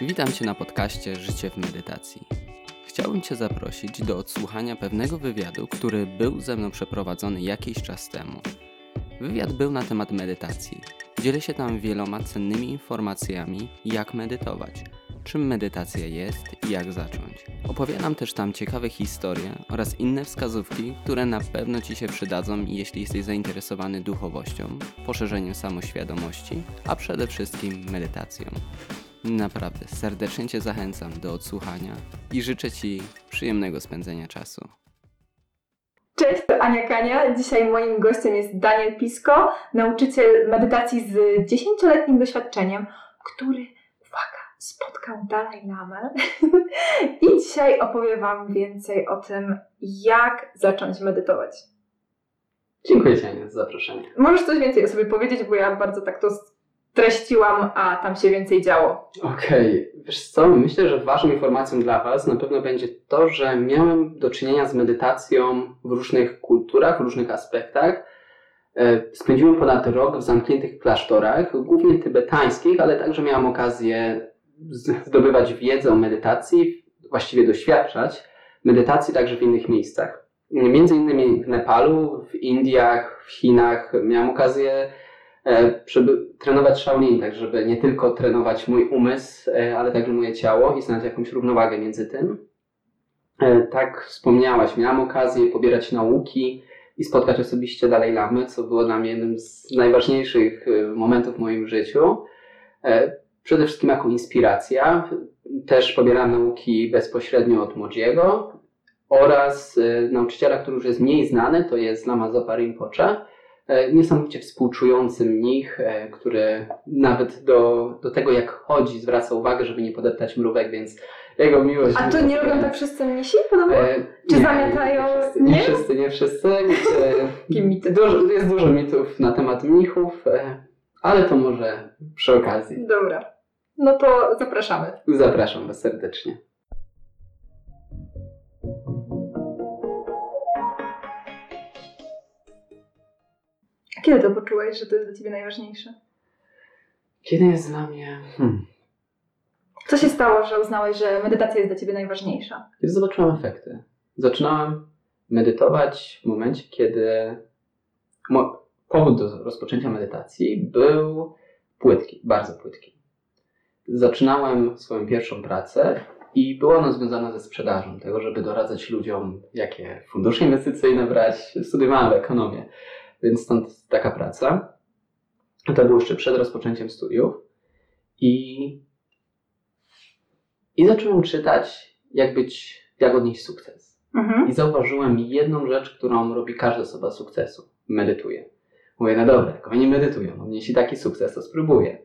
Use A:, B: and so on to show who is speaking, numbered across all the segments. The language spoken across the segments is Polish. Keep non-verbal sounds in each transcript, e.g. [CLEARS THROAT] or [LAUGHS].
A: Witam Cię na podcaście Życie w medytacji. Chciałbym Cię zaprosić do odsłuchania pewnego wywiadu, który był ze mną przeprowadzony jakiś czas temu. Wywiad był na temat medytacji. Dzielę się tam wieloma cennymi informacjami, jak medytować, czym medytacja jest i jak zacząć. Opowiadam też tam ciekawe historie oraz inne wskazówki, które na pewno Ci się przydadzą, jeśli jesteś zainteresowany duchowością, poszerzeniem samoświadomości, a przede wszystkim medytacją. Naprawdę serdecznie Cię zachęcam do odsłuchania i życzę Ci przyjemnego spędzenia czasu.
B: Cześć, to Ania Kania. Dzisiaj moim gościem jest Daniel Pisko, nauczyciel medytacji z 10-letnim doświadczeniem, który, uwaga, spotkał Dalaj Lamę. [LAUGHS] I dzisiaj opowiem Wam więcej o tym, jak zacząć medytować.
A: Dziękuję Ci Ania za zaproszenie.
B: Możesz coś więcej o sobie powiedzieć, bo ja bardzo tak to treściłam, a tam się więcej działo.
A: Okej, okay. wiesz co, myślę, że ważną informacją dla Was na pewno będzie to, że miałem do czynienia z medytacją w różnych kulturach, w różnych aspektach. E, spędziłem ponad rok w zamkniętych klasztorach, głównie tybetańskich, ale także miałem okazję zdobywać wiedzę o medytacji, właściwie doświadczać medytacji także w innych miejscach. Między innymi w Nepalu, w Indiach, w Chinach miałem okazję trenować Shaolin, tak żeby nie tylko trenować mój umysł, e, ale także moje ciało i znaleźć jakąś równowagę między tym. E, tak wspomniałaś, miałam okazję pobierać nauki i spotkać osobiście Dalej Lamy, co było dla mnie jednym z najważniejszych momentów w moim życiu. Przede wszystkim jako inspiracja. Też pobierałam nauki bezpośrednio od Modziego oraz nauczyciela, który już jest mniej znany, to jest Lama Zopa Rinpoche E, niesamowicie współczujący mnich, e, który nawet do, do tego jak chodzi zwraca uwagę, żeby nie podeptać mrówek, więc jego miłość...
B: A to nie robią tak wszyscy mnisi podobno? E, Czy nie, zamiatają?
A: Nie wszyscy, nie? wszyscy, nie wszyscy. E? Dużo, jest dużo mitów na temat mnichów, e, ale to może przy okazji.
B: Dobra. No to zapraszamy.
A: Zapraszam Was serdecznie.
B: Kiedy to poczułeś, że to jest dla ciebie najważniejsze?
A: Kiedy jest dla mnie. Hmm.
B: Co się stało, że uznałeś, że medytacja jest dla ciebie najważniejsza?
A: Kiedy zobaczyłam efekty. Zaczynałam medytować w momencie, kiedy powód do rozpoczęcia medytacji był płytki, bardzo płytki. Zaczynałem swoją pierwszą pracę i była ona związana ze sprzedażą, tego, żeby doradzać ludziom, jakie fundusze inwestycyjne brać. Studiowałem ekonomię więc stąd taka praca. To było jeszcze przed rozpoczęciem studiów. I, i zacząłem czytać, jak być, jak odnieść sukces. Mhm. I zauważyłem jedną rzecz, którą robi każda osoba sukcesu. Medytuje. Mówię, no dobra, jak oni medytują, odnieśli taki sukces, to spróbuję.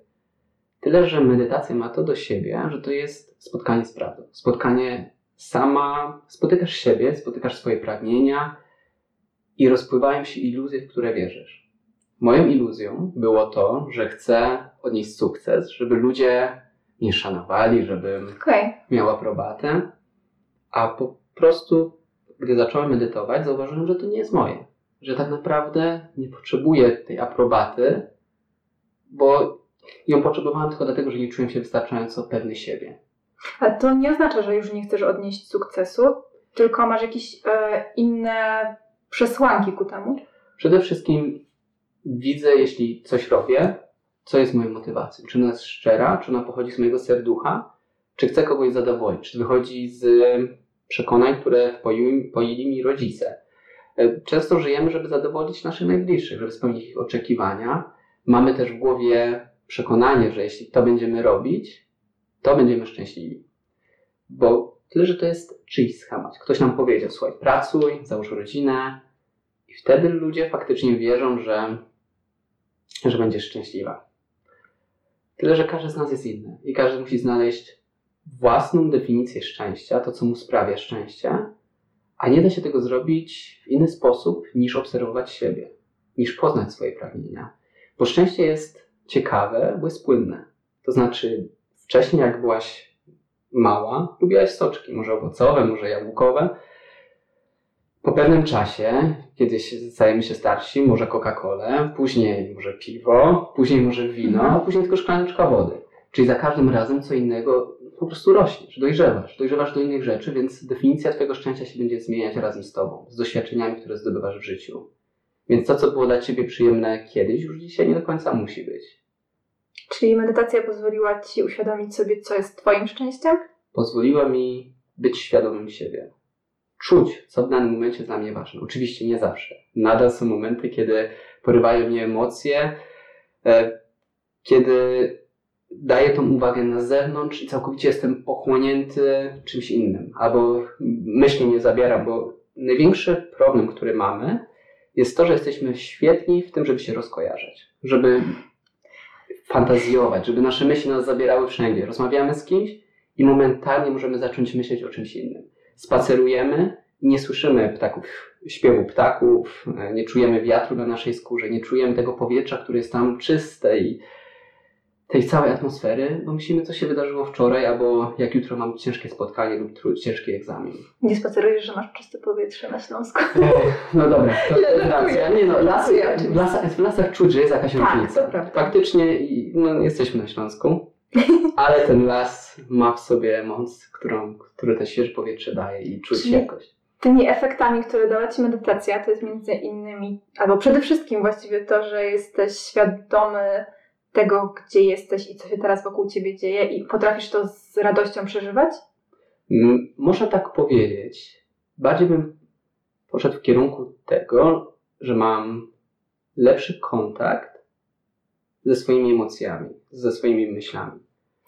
A: Tyle, że medytacja ma to do siebie, że to jest spotkanie z prawdą. Spotkanie sama, spotykasz siebie, spotykasz swoje pragnienia, i rozpływają się iluzje, w które wierzysz. Moją iluzją było to, że chcę odnieść sukces, żeby ludzie mnie szanowali, żebym okay. miał aprobatę, a po prostu, gdy zacząłem medytować, zauważyłem, że to nie jest moje. Że tak naprawdę nie potrzebuję tej aprobaty, bo ją potrzebowałem tylko dlatego, że nie czułem się wystarczająco pewny siebie.
B: Ale to nie oznacza, że już nie chcesz odnieść sukcesu, tylko masz jakieś e, inne przesłanki ku temu?
A: Przede wszystkim widzę, jeśli coś robię, co jest moją motywacją. Czy ona jest szczera, czy ona pochodzi z mojego serducha, czy chcę kogoś zadowolić, czy wychodzi z przekonań, które wpoili, poili mi rodzice. E, często żyjemy, żeby zadowolić naszych najbliższych, żeby spełnić ich oczekiwania. Mamy też w głowie przekonanie, że jeśli to będziemy robić, to będziemy szczęśliwi. Bo Tyle, że to jest czyjś schemat. Ktoś nam powiedział, słuchaj, pracuj, załóż rodzinę i wtedy ludzie faktycznie wierzą, że, że będziesz szczęśliwa. Tyle, że każdy z nas jest inny i każdy musi znaleźć własną definicję szczęścia, to co mu sprawia szczęście, a nie da się tego zrobić w inny sposób niż obserwować siebie, niż poznać swoje pragnienia. Bo szczęście jest ciekawe, bo jest płynne. To znaczy, wcześniej jak byłaś mała, lubiłaś soczki, może owocowe, może jabłkowe. Po pewnym czasie, kiedy stajemy się starsi, może Coca-Colę, później może piwo, później może wino, a później tylko szklaneczka wody. Czyli za każdym razem co innego po prostu rośniesz, dojrzewasz, dojrzewasz do innych rzeczy, więc definicja Twojego szczęścia się będzie zmieniać razem z Tobą, z doświadczeniami, które zdobywasz w życiu. Więc to, co było dla Ciebie przyjemne kiedyś, już dzisiaj nie do końca musi być.
B: Czyli medytacja pozwoliła Ci uświadomić sobie, co jest Twoim szczęściem?
A: Pozwoliła mi być świadomym siebie. Czuć, co w danym momencie dla mnie ważne. Oczywiście nie zawsze. Nadal są momenty, kiedy porywają mnie emocje, e, kiedy daję tą uwagę na zewnątrz i całkowicie jestem pochłonięty czymś innym, albo myśli nie zabieram, bo największy problem, który mamy, jest to, że jesteśmy świetni w tym, żeby się rozkojarzać, żeby fantazjować, żeby nasze myśli nas zabierały wszędzie. Rozmawiamy z kimś i momentalnie możemy zacząć myśleć o czymś innym. Spacerujemy i nie słyszymy ptaków, śpiewu ptaków, nie czujemy wiatru na naszej skórze, nie czujemy tego powietrza, które jest tam czyste i tej całej atmosfery, bo myślimy, co się wydarzyło wczoraj, albo jak jutro mam ciężkie spotkanie lub ciężki egzamin.
B: Nie spacerujesz, że masz czyste powietrze na Śląsku.
A: No dobra, to, to jest racja. Nie no, las, w, lasach, w lasach czuć, że jest jakaś
B: tak,
A: różnica.
B: To prawda.
A: Faktycznie no, jesteśmy na Śląsku, [LAUGHS] ale ten las ma w sobie moc, którą, który to świeże powietrze daje i czuć
B: Czyli
A: jakość.
B: Tymi efektami, które dała Ci medytacja, to jest między innymi, albo przede wszystkim właściwie to, że jesteś świadomy tego, gdzie jesteś i co się teraz wokół ciebie dzieje i potrafisz to z radością przeżywać?
A: Mm, można tak powiedzieć. Bardziej bym poszedł w kierunku tego, że mam lepszy kontakt ze swoimi emocjami, ze swoimi myślami.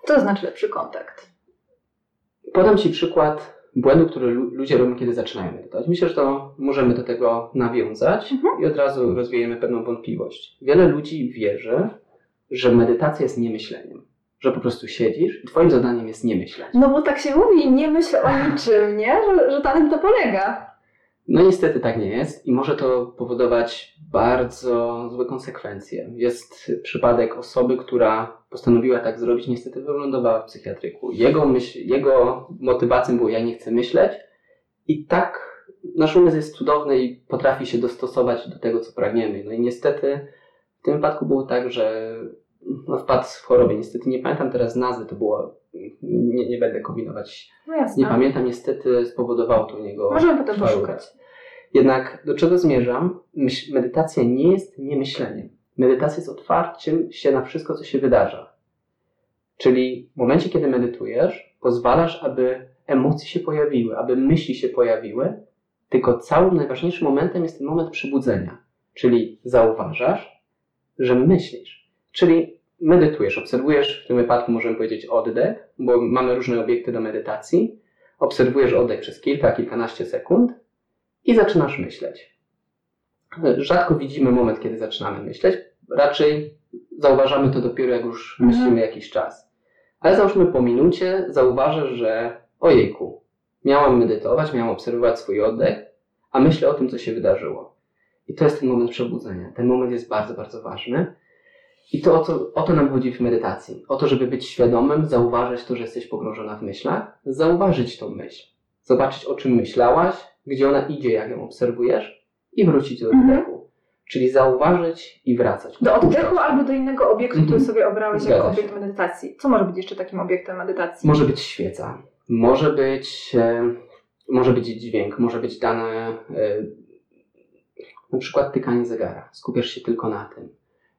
B: Co znaczy lepszy kontakt?
A: Podam Ci przykład błędu, który ludzie robią, kiedy zaczynają medytować. Myślę, że to możemy do tego nawiązać mhm. i od razu rozwiejemy pewną wątpliwość. Wiele ludzi wierzy, że medytacja jest niemyśleniem. Że po prostu siedzisz i twoim zadaniem jest nie myśleć.
B: No bo tak się mówi, nie myśl o niczym, nie? Że, że na tym to polega.
A: No niestety tak nie jest i może to powodować bardzo złe konsekwencje. Jest przypadek osoby, która postanowiła tak zrobić, niestety wylądowała w psychiatryku. Jego, myśl, jego motywacją było ja nie chcę myśleć i tak nasz umysł jest cudowny i potrafi się dostosować do tego, co pragniemy. No i niestety w tym wypadku było tak, że no, wpadł w chorobę. Niestety nie pamiętam teraz nazwy, to było. Nie, nie będę kombinować.
B: No jasne.
A: Nie pamiętam, niestety spowodowało to u niego.
B: Możemy potem poszukać.
A: Jednak do czego zmierzam? Myśl, medytacja nie jest niemyśleniem. Medytacja jest otwarciem się na wszystko, co się wydarza. Czyli w momencie, kiedy medytujesz, pozwalasz, aby emocje się pojawiły, aby myśli się pojawiły, tylko całym najważniejszym momentem jest ten moment przebudzenia. Czyli zauważasz, że myślisz. Czyli medytujesz, obserwujesz, w tym wypadku możemy powiedzieć oddech, bo mamy różne obiekty do medytacji. Obserwujesz oddech przez kilka, kilkanaście sekund i zaczynasz myśleć. Rzadko widzimy moment, kiedy zaczynamy myśleć. Raczej zauważamy to dopiero, jak już mhm. myślimy jakiś czas. Ale załóżmy po minucie zauważasz, że ojejku, miałam medytować, miałam obserwować swój oddech, a myślę o tym, co się wydarzyło. I to jest ten moment przebudzenia. Ten moment jest bardzo, bardzo ważny. I to o, to o to nam chodzi w medytacji. O to, żeby być świadomym, zauważyć to, że jesteś pogrążona w myślach, zauważyć tą myśl. Zobaczyć, o czym myślałaś, gdzie ona idzie, jak ją obserwujesz i wrócić do mhm. oddechu. Czyli zauważyć i wracać.
B: Do oddechu albo do innego obiektu, który mhm. sobie obrałeś Zgadza jako obiekt medytacji. Co może być jeszcze takim obiektem medytacji?
A: Może być świeca. Może być, e, może być dźwięk, może być dane e, na przykład tykanie zegara. Skupiasz się tylko na tym.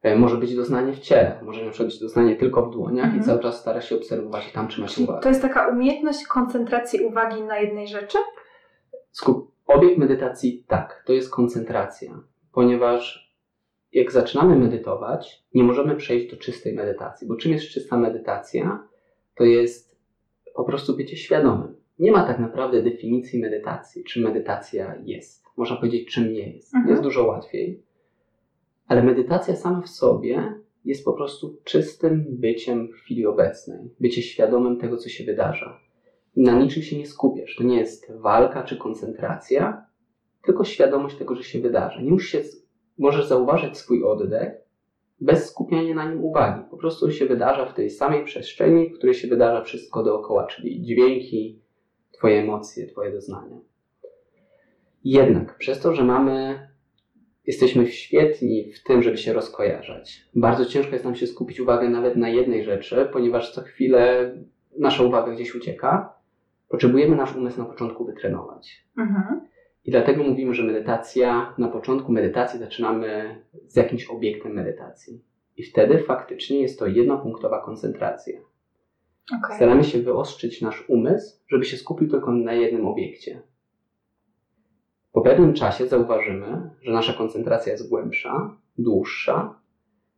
A: E, może być doznanie w ciele, może na przykład być doznanie tylko w dłoniach mhm. i cały czas starasz się obserwować i tam trzymać Czyli uwagę.
B: To jest taka umiejętność koncentracji uwagi na jednej rzeczy?
A: Skup obiekt medytacji tak, to jest koncentracja, ponieważ jak zaczynamy medytować, nie możemy przejść do czystej medytacji, bo czym jest czysta medytacja? To jest po prostu bycie świadomym. Nie ma tak naprawdę definicji medytacji, czy medytacja jest można powiedzieć, czym nie jest. Mhm. Jest dużo łatwiej. Ale medytacja sama w sobie jest po prostu czystym byciem w chwili obecnej, bycie świadomym tego, co się wydarza. Na niczym się nie skupiasz. To nie jest walka czy koncentracja, tylko świadomość tego, że się wydarza. Nie musisz się, możesz zauważyć swój oddech bez skupiania na nim uwagi. Po prostu się wydarza w tej samej przestrzeni, w której się wydarza wszystko dookoła, czyli dźwięki, Twoje emocje, Twoje doznania. Jednak przez to, że mamy, jesteśmy świetni w tym, żeby się rozkojarzać, bardzo ciężko jest nam się skupić uwagę nawet na jednej rzeczy, ponieważ co chwilę nasza uwaga gdzieś ucieka, potrzebujemy nasz umysł na początku wytrenować.
B: Mhm.
A: I dlatego mówimy, że medytacja, na początku medytacji zaczynamy z jakimś obiektem medytacji. I wtedy faktycznie jest to jednopunktowa koncentracja.
B: Okej.
A: Staramy się wyostrzyć nasz umysł, żeby się skupił tylko na jednym obiekcie. Po pewnym czasie zauważymy, że nasza koncentracja jest głębsza, dłuższa.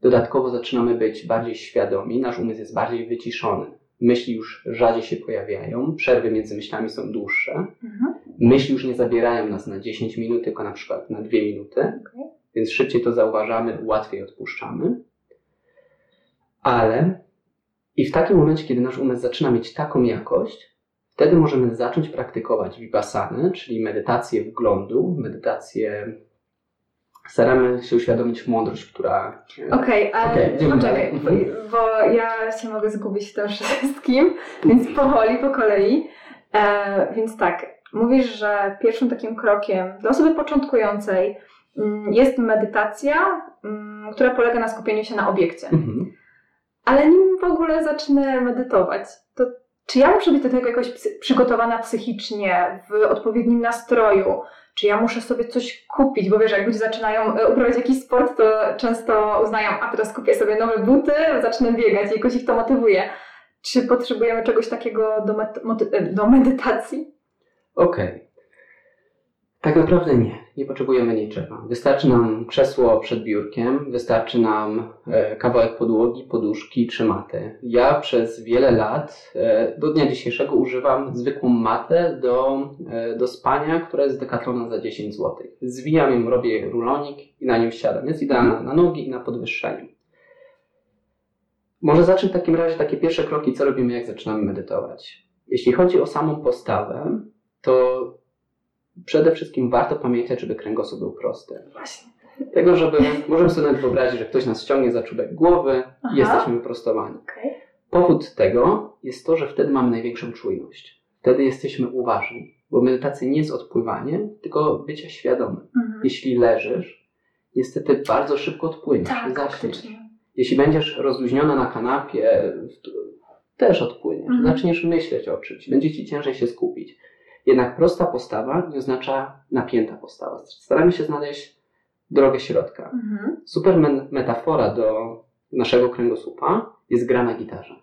A: Dodatkowo zaczynamy być bardziej świadomi, nasz umysł jest bardziej wyciszony. Myśli już rzadziej się pojawiają, przerwy między myślami są dłuższe.
B: Mhm.
A: Myśli już nie zabierają nas na 10 minut, tylko na przykład na 2 minuty,
B: Okej.
A: więc szybciej to zauważamy, łatwiej odpuszczamy. Ale i w takim momencie, kiedy nasz umysł zaczyna mieć taką jakość, wtedy możemy zacząć praktykować vipassany, czyli medytację wglądu, medytację. Staramy się uświadomić mądrość, która.
B: Okej, ale
A: Okej, idziemy
B: poczekaj, bo, bo ja się mogę zgubić tym wszystkim, więc powoli, po kolei. E, więc tak, mówisz, że pierwszym takim krokiem dla osoby początkującej mm, jest medytacja, mm, która polega na skupieniu się na obiekcie.
A: Mhm.
B: Ale nim w ogóle zacznę medytować, to czy ja muszę być do tego jakoś przygotowana psychicznie, w odpowiednim nastroju? Czy ja muszę sobie coś kupić? Bo wiesz, jak ludzie zaczynają e, uprawiać jakiś sport, to często uznają, a teraz kupię sobie nowe buty, zacznę biegać i jakoś ich to motywuje. Czy potrzebujemy czegoś takiego do, e, do medytacji?
A: Okej. Tak naprawdę nie. Nie potrzebujemy niczego. Wystarczy nam krzesło przed biurkiem, wystarczy nam e, kawałek podłogi, poduszki czy maty. Ja przez wiele lat, e, do dnia dzisiejszego, używam zwykłą matę do, e, do spania, która jest z Decathlona za 10 zł. Zwijam ją, robię rulonik i na nią siadam. Jest idealna na nogi i na podwyższenie. Może zacznę w takim razie takie pierwsze kroki, co robimy, jak zaczynamy medytować. Jeśli chodzi o samą postawę, to przede wszystkim warto pamiętać, żeby kręgosłup był prosty.
B: Właśnie.
A: Tego, żeby możemy sobie nawet wyobrazić, że ktoś nas ściągnie za czubek głowy
B: Aha.
A: i jesteśmy wyprostowani.
B: Okej.
A: Powód tego jest to, że wtedy mamy największą czujność. Wtedy jesteśmy uważni, bo medytacja nie jest odpływanie, tylko bycie świadomym.
B: Mhm.
A: Jeśli leżysz, niestety bardzo szybko odpłyniesz,
B: Tak,
A: zaśniesz.
B: faktycznie.
A: Jeśli będziesz rozluźniona na kanapie, też odpłyniesz.
B: Mhm.
A: Zaczniesz myśleć o czymś, będzie ci ciężej się skupić. Jednak prosta postawa nie oznacza napięta postawa. Staramy się znaleźć drogę środka.
B: Mhm.
A: Super men- metafora do naszego kręgosłupa jest gra na gitarze.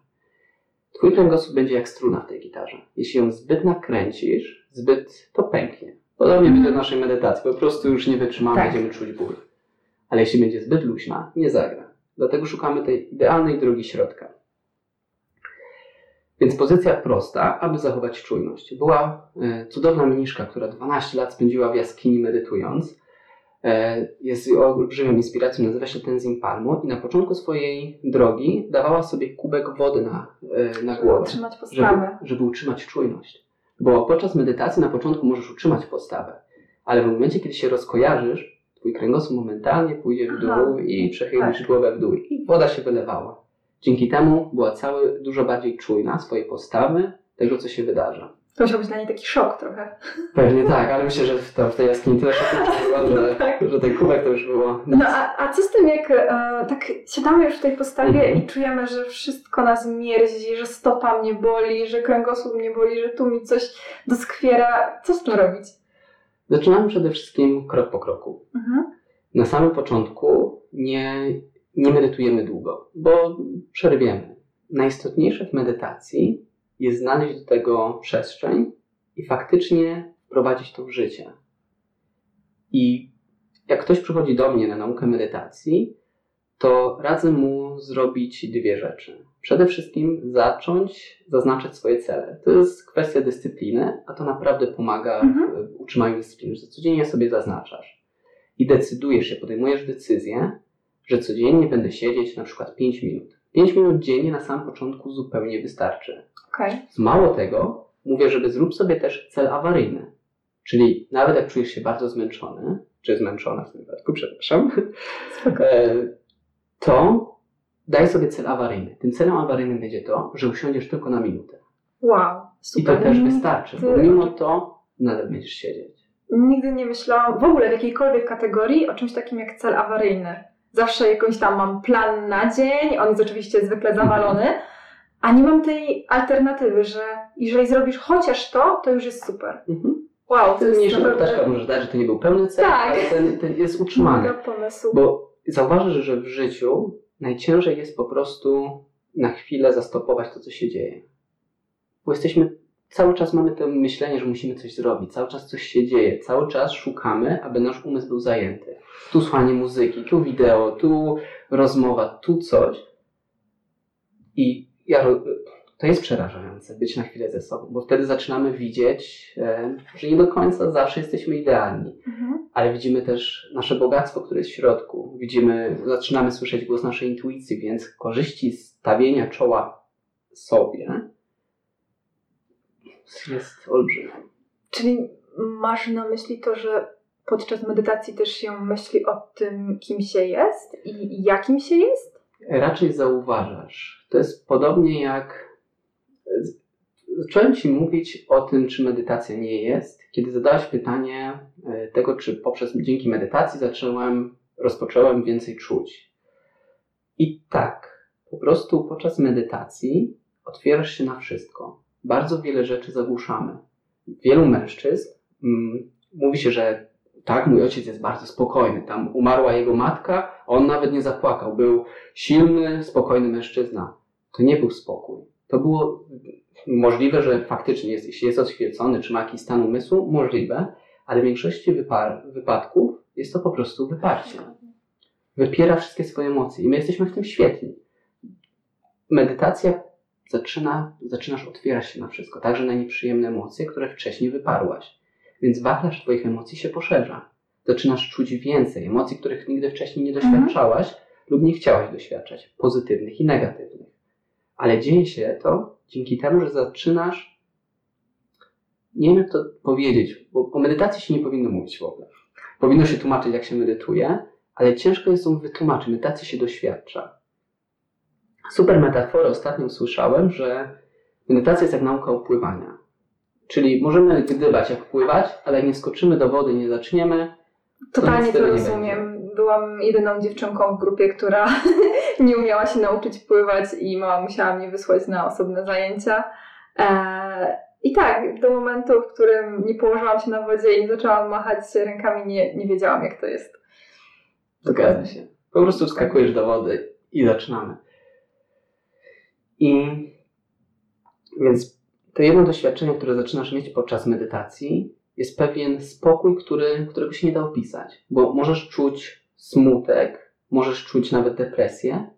A: Twój kręgosłup będzie jak struna w tej gitarze. Jeśli ją zbyt nakręcisz, zbyt to pęknie. Podobnie
B: Mhm.
A: będzie w naszej medytacji. Po prostu już nie wytrzymamy,
B: Tak.
A: będziemy czuć ból. Ale jeśli będzie zbyt luźna, nie zagra. Dlatego szukamy tej idealnej drogi środka. Więc pozycja prosta, aby zachować czujność. Była e, cudowna mniszka, która 12 lat spędziła w jaskini medytując. E, jest olbrzymią inspiracją, nazywa się Tenzin Palmo i na początku swojej drogi dawała sobie kubek wody na, e, na
B: Żeby
A: głowę,
B: utrzymać
A: żeby, żeby utrzymać czujność. Bo podczas medytacji na początku możesz utrzymać postawę, ale w momencie, kiedy się rozkojarzysz, twój kręgosłup momentalnie pójdzie w
B: Aha.
A: dół i przechylisz
B: Tak.
A: głowę w dół i woda się wylewała. Dzięki temu była cały, dużo bardziej czujna swojej postawy, tego co się wydarza.
B: To musiał być dla niej taki szok trochę.
A: Pewnie tak, ale myślę, że w, to, w tej jaskini tyle szoku było, [LAUGHS] że,
B: Tak.
A: że ten kubek to już było
B: No a, a co z tym, jak e, tak siadamy już w tej postawie
A: Mhm.
B: i czujemy, że wszystko nas mierzi, że stopa mnie boli, że kręgosłup mnie boli, że tu mi coś doskwiera. Co z tym robić?
A: Zaczynamy przede wszystkim krok po kroku.
B: Mhm.
A: Na samym początku nie, nie medytujemy długo, bo przerwiemy. Najistotniejsze w medytacji jest znaleźć do tego przestrzeń i faktycznie wprowadzić to w życie. I jak ktoś przychodzi do mnie na naukę medytacji, to radzę mu zrobić dwie rzeczy. Przede wszystkim zacząć zaznaczać swoje cele. To jest kwestia dyscypliny, a to naprawdę pomaga
B: Mhm.
A: w utrzymaniu dyscypliny, że codziennie sobie zaznaczasz i decydujesz się, podejmujesz decyzję, że codziennie będę siedzieć na przykład 5 minut. 5 minut dziennie na samym początku zupełnie wystarczy.
B: Okej.
A: Mało tego, mówię, żeby zrób sobie też cel awaryjny. Czyli nawet jak czujesz się bardzo zmęczony, czy zmęczona w tym wypadku, przepraszam, [LAUGHS] e, to daj sobie cel awaryjny. Tym celem awaryjnym będzie to, że usiądziesz tylko na minutę.
B: Wow,
A: I to
B: super.
A: też wystarczy, bo mimo to nadal będziesz siedzieć.
B: Nigdy nie myślałam w ogóle w jakiejkolwiek kategorii o czymś takim jak cel awaryjny. Zawsze jakąś tam mam plan na dzień, on jest oczywiście zwykle zawalony, A nie mam tej alternatywy, że jeżeli zrobisz chociaż to, to już jest super.
A: Mhm.
B: Wow,
A: Wtedy mniejsza naprawdę... możesz dać, że to nie był pełny cel,
B: Tak.
A: ale ten, ten jest utrzymany.
B: Mega pomysł.
A: Bo zauważysz, że w życiu najciężej jest po prostu na chwilę zastopować to, co się dzieje. Bo jesteśmy, cały czas mamy to myślenie, że musimy coś zrobić, cały czas coś się dzieje, cały czas szukamy, aby nasz umysł był zajęty. Tu słuchanie muzyki, tu wideo, tu rozmowa, tu coś. I ja, to jest przerażające, być na chwilę ze sobą, bo wtedy zaczynamy widzieć, e, że nie do końca zawsze jesteśmy idealni
B: Mhm.
A: ale widzimy też nasze bogactwo, które jest w środku. Widzimy, zaczynamy słyszeć głos naszej intuicji, więc korzyści stawienia czoła sobie jest olbrzymie.
B: Czyli masz na myśli to, że podczas medytacji też się myśli o tym, kim się jest i jakim się jest?
A: Raczej zauważasz. To jest podobnie jak. Zacząłem Ci mówić o tym, czy medytacja nie jest, kiedy zadałeś pytanie e, tego, czy poprzez dzięki medytacji zacząłem, rozpocząłem więcej czuć. I tak, po prostu podczas medytacji otwierasz się na wszystko. Bardzo wiele rzeczy zagłuszamy. Wielu mężczyzn mm, mówi się, że tak, mój ojciec jest bardzo spokojny. Tam umarła jego matka, on nawet nie zapłakał. Był silny, spokojny mężczyzna. To nie był spokój. To było możliwe, że faktycznie jest, jeśli jest odświecony, czy ma jakiś stan umysłu, możliwe, ale w większości wypadków jest to po prostu wyparcie. Wypiera wszystkie swoje emocje i my jesteśmy w tym świetni. Medytacja zaczyna, zaczynasz otwierać się na wszystko, także na nieprzyjemne emocje, które wcześniej wyparłaś. Więc wachlarz Twoich emocji się poszerza. Zaczynasz czuć więcej emocji, których nigdy wcześniej nie doświadczałaś lub nie chciałaś doświadczać, pozytywnych i negatywnych. Ale dzieje się to dzięki temu, że zaczynasz. Nie wiem, jak to powiedzieć, bo o medytacji się nie powinno mówić w ogóle. Powinno się tłumaczyć, jak się medytuje, ale ciężko jest ją wytłumaczyć. Medytacji się doświadcza. Super metaforę ostatnio usłyszałem, że medytacja jest jak nauka opływania. Czyli możemy gdybać, jak pływać, ale jak nie skoczymy do wody, nie zaczniemy.
B: Totalnie to
A: nie
B: rozumiem. Byłam jedyną dziewczynką w grupie, która [LAUGHS] nie umiała się nauczyć pływać i mama musiała mnie wysłać na osobne zajęcia. Eee, I tak, do momentu, w którym nie położyłam się na wodzie i nie zaczęłam machać rękami, nie, nie wiedziałam, jak to jest.
A: Zgadza się. Po prostu wskakujesz do wody i zaczynamy. I więc to jedno doświadczenie, które zaczynasz mieć podczas medytacji, jest pewien spokój, który, którego się nie da opisać. Bo możesz czuć smutek, możesz czuć nawet depresję,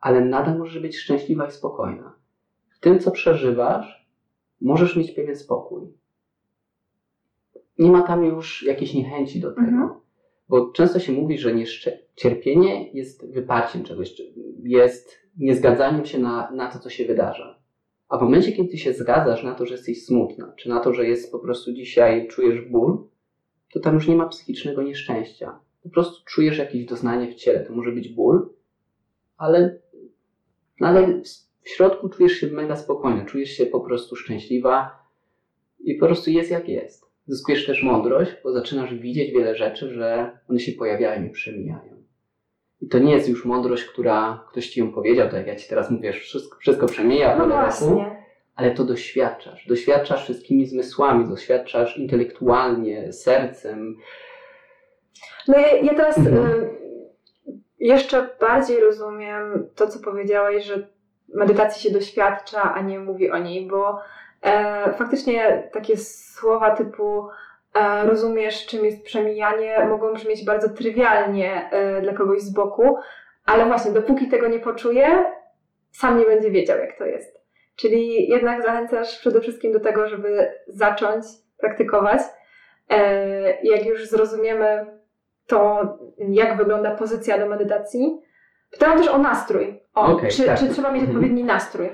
A: ale nadal możesz być szczęśliwa i spokojna. W tym, co przeżywasz, możesz mieć pewien spokój. Nie ma tam już jakiejś niechęci do tego.
B: Mhm.
A: Bo często się mówi, że nieszczę- cierpienie jest wyparciem czegoś, jest niezgadzaniem się na, na to, co się wydarza. A w momencie, kiedy ty się zgadzasz na to, że jesteś smutna, czy na to, że jest po prostu dzisiaj czujesz ból, to tam już nie ma psychicznego nieszczęścia. Po prostu czujesz jakieś doznanie w ciele. To może być ból, ale, ale w środku czujesz się mega spokojnie, czujesz się po prostu szczęśliwa i po prostu jest jak jest. Zyskujesz też mądrość, bo zaczynasz widzieć wiele rzeczy, że one się pojawiają i przemijają. I to nie jest już mądrość, która ktoś ci ją powiedział, tak jak ja ci teraz mówię, że wszystko, wszystko przemija
B: No właśnie.
A: ale to doświadczasz. Doświadczasz wszystkimi zmysłami, doświadczasz intelektualnie, sercem.
B: No ja, ja teraz
A: Mhm.
B: y, jeszcze bardziej rozumiem to, co powiedziałeś, że medytacji się doświadcza, a nie mówi o niej, bo e, faktycznie takie słowa typu rozumiesz, czym jest przemijanie, mogą brzmieć bardzo trywialnie e, dla kogoś z boku, ale właśnie dopóki tego nie poczuje, sam nie będzie wiedział, jak to jest. Czyli jednak zachęcasz przede wszystkim do tego, żeby zacząć praktykować. E, jak już zrozumiemy to, jak wygląda pozycja do medytacji, pytałam też o nastrój. O,
A: Okej,
B: czy,
A: tak.
B: czy trzeba mieć
A: Mhm.
B: odpowiedni nastrój?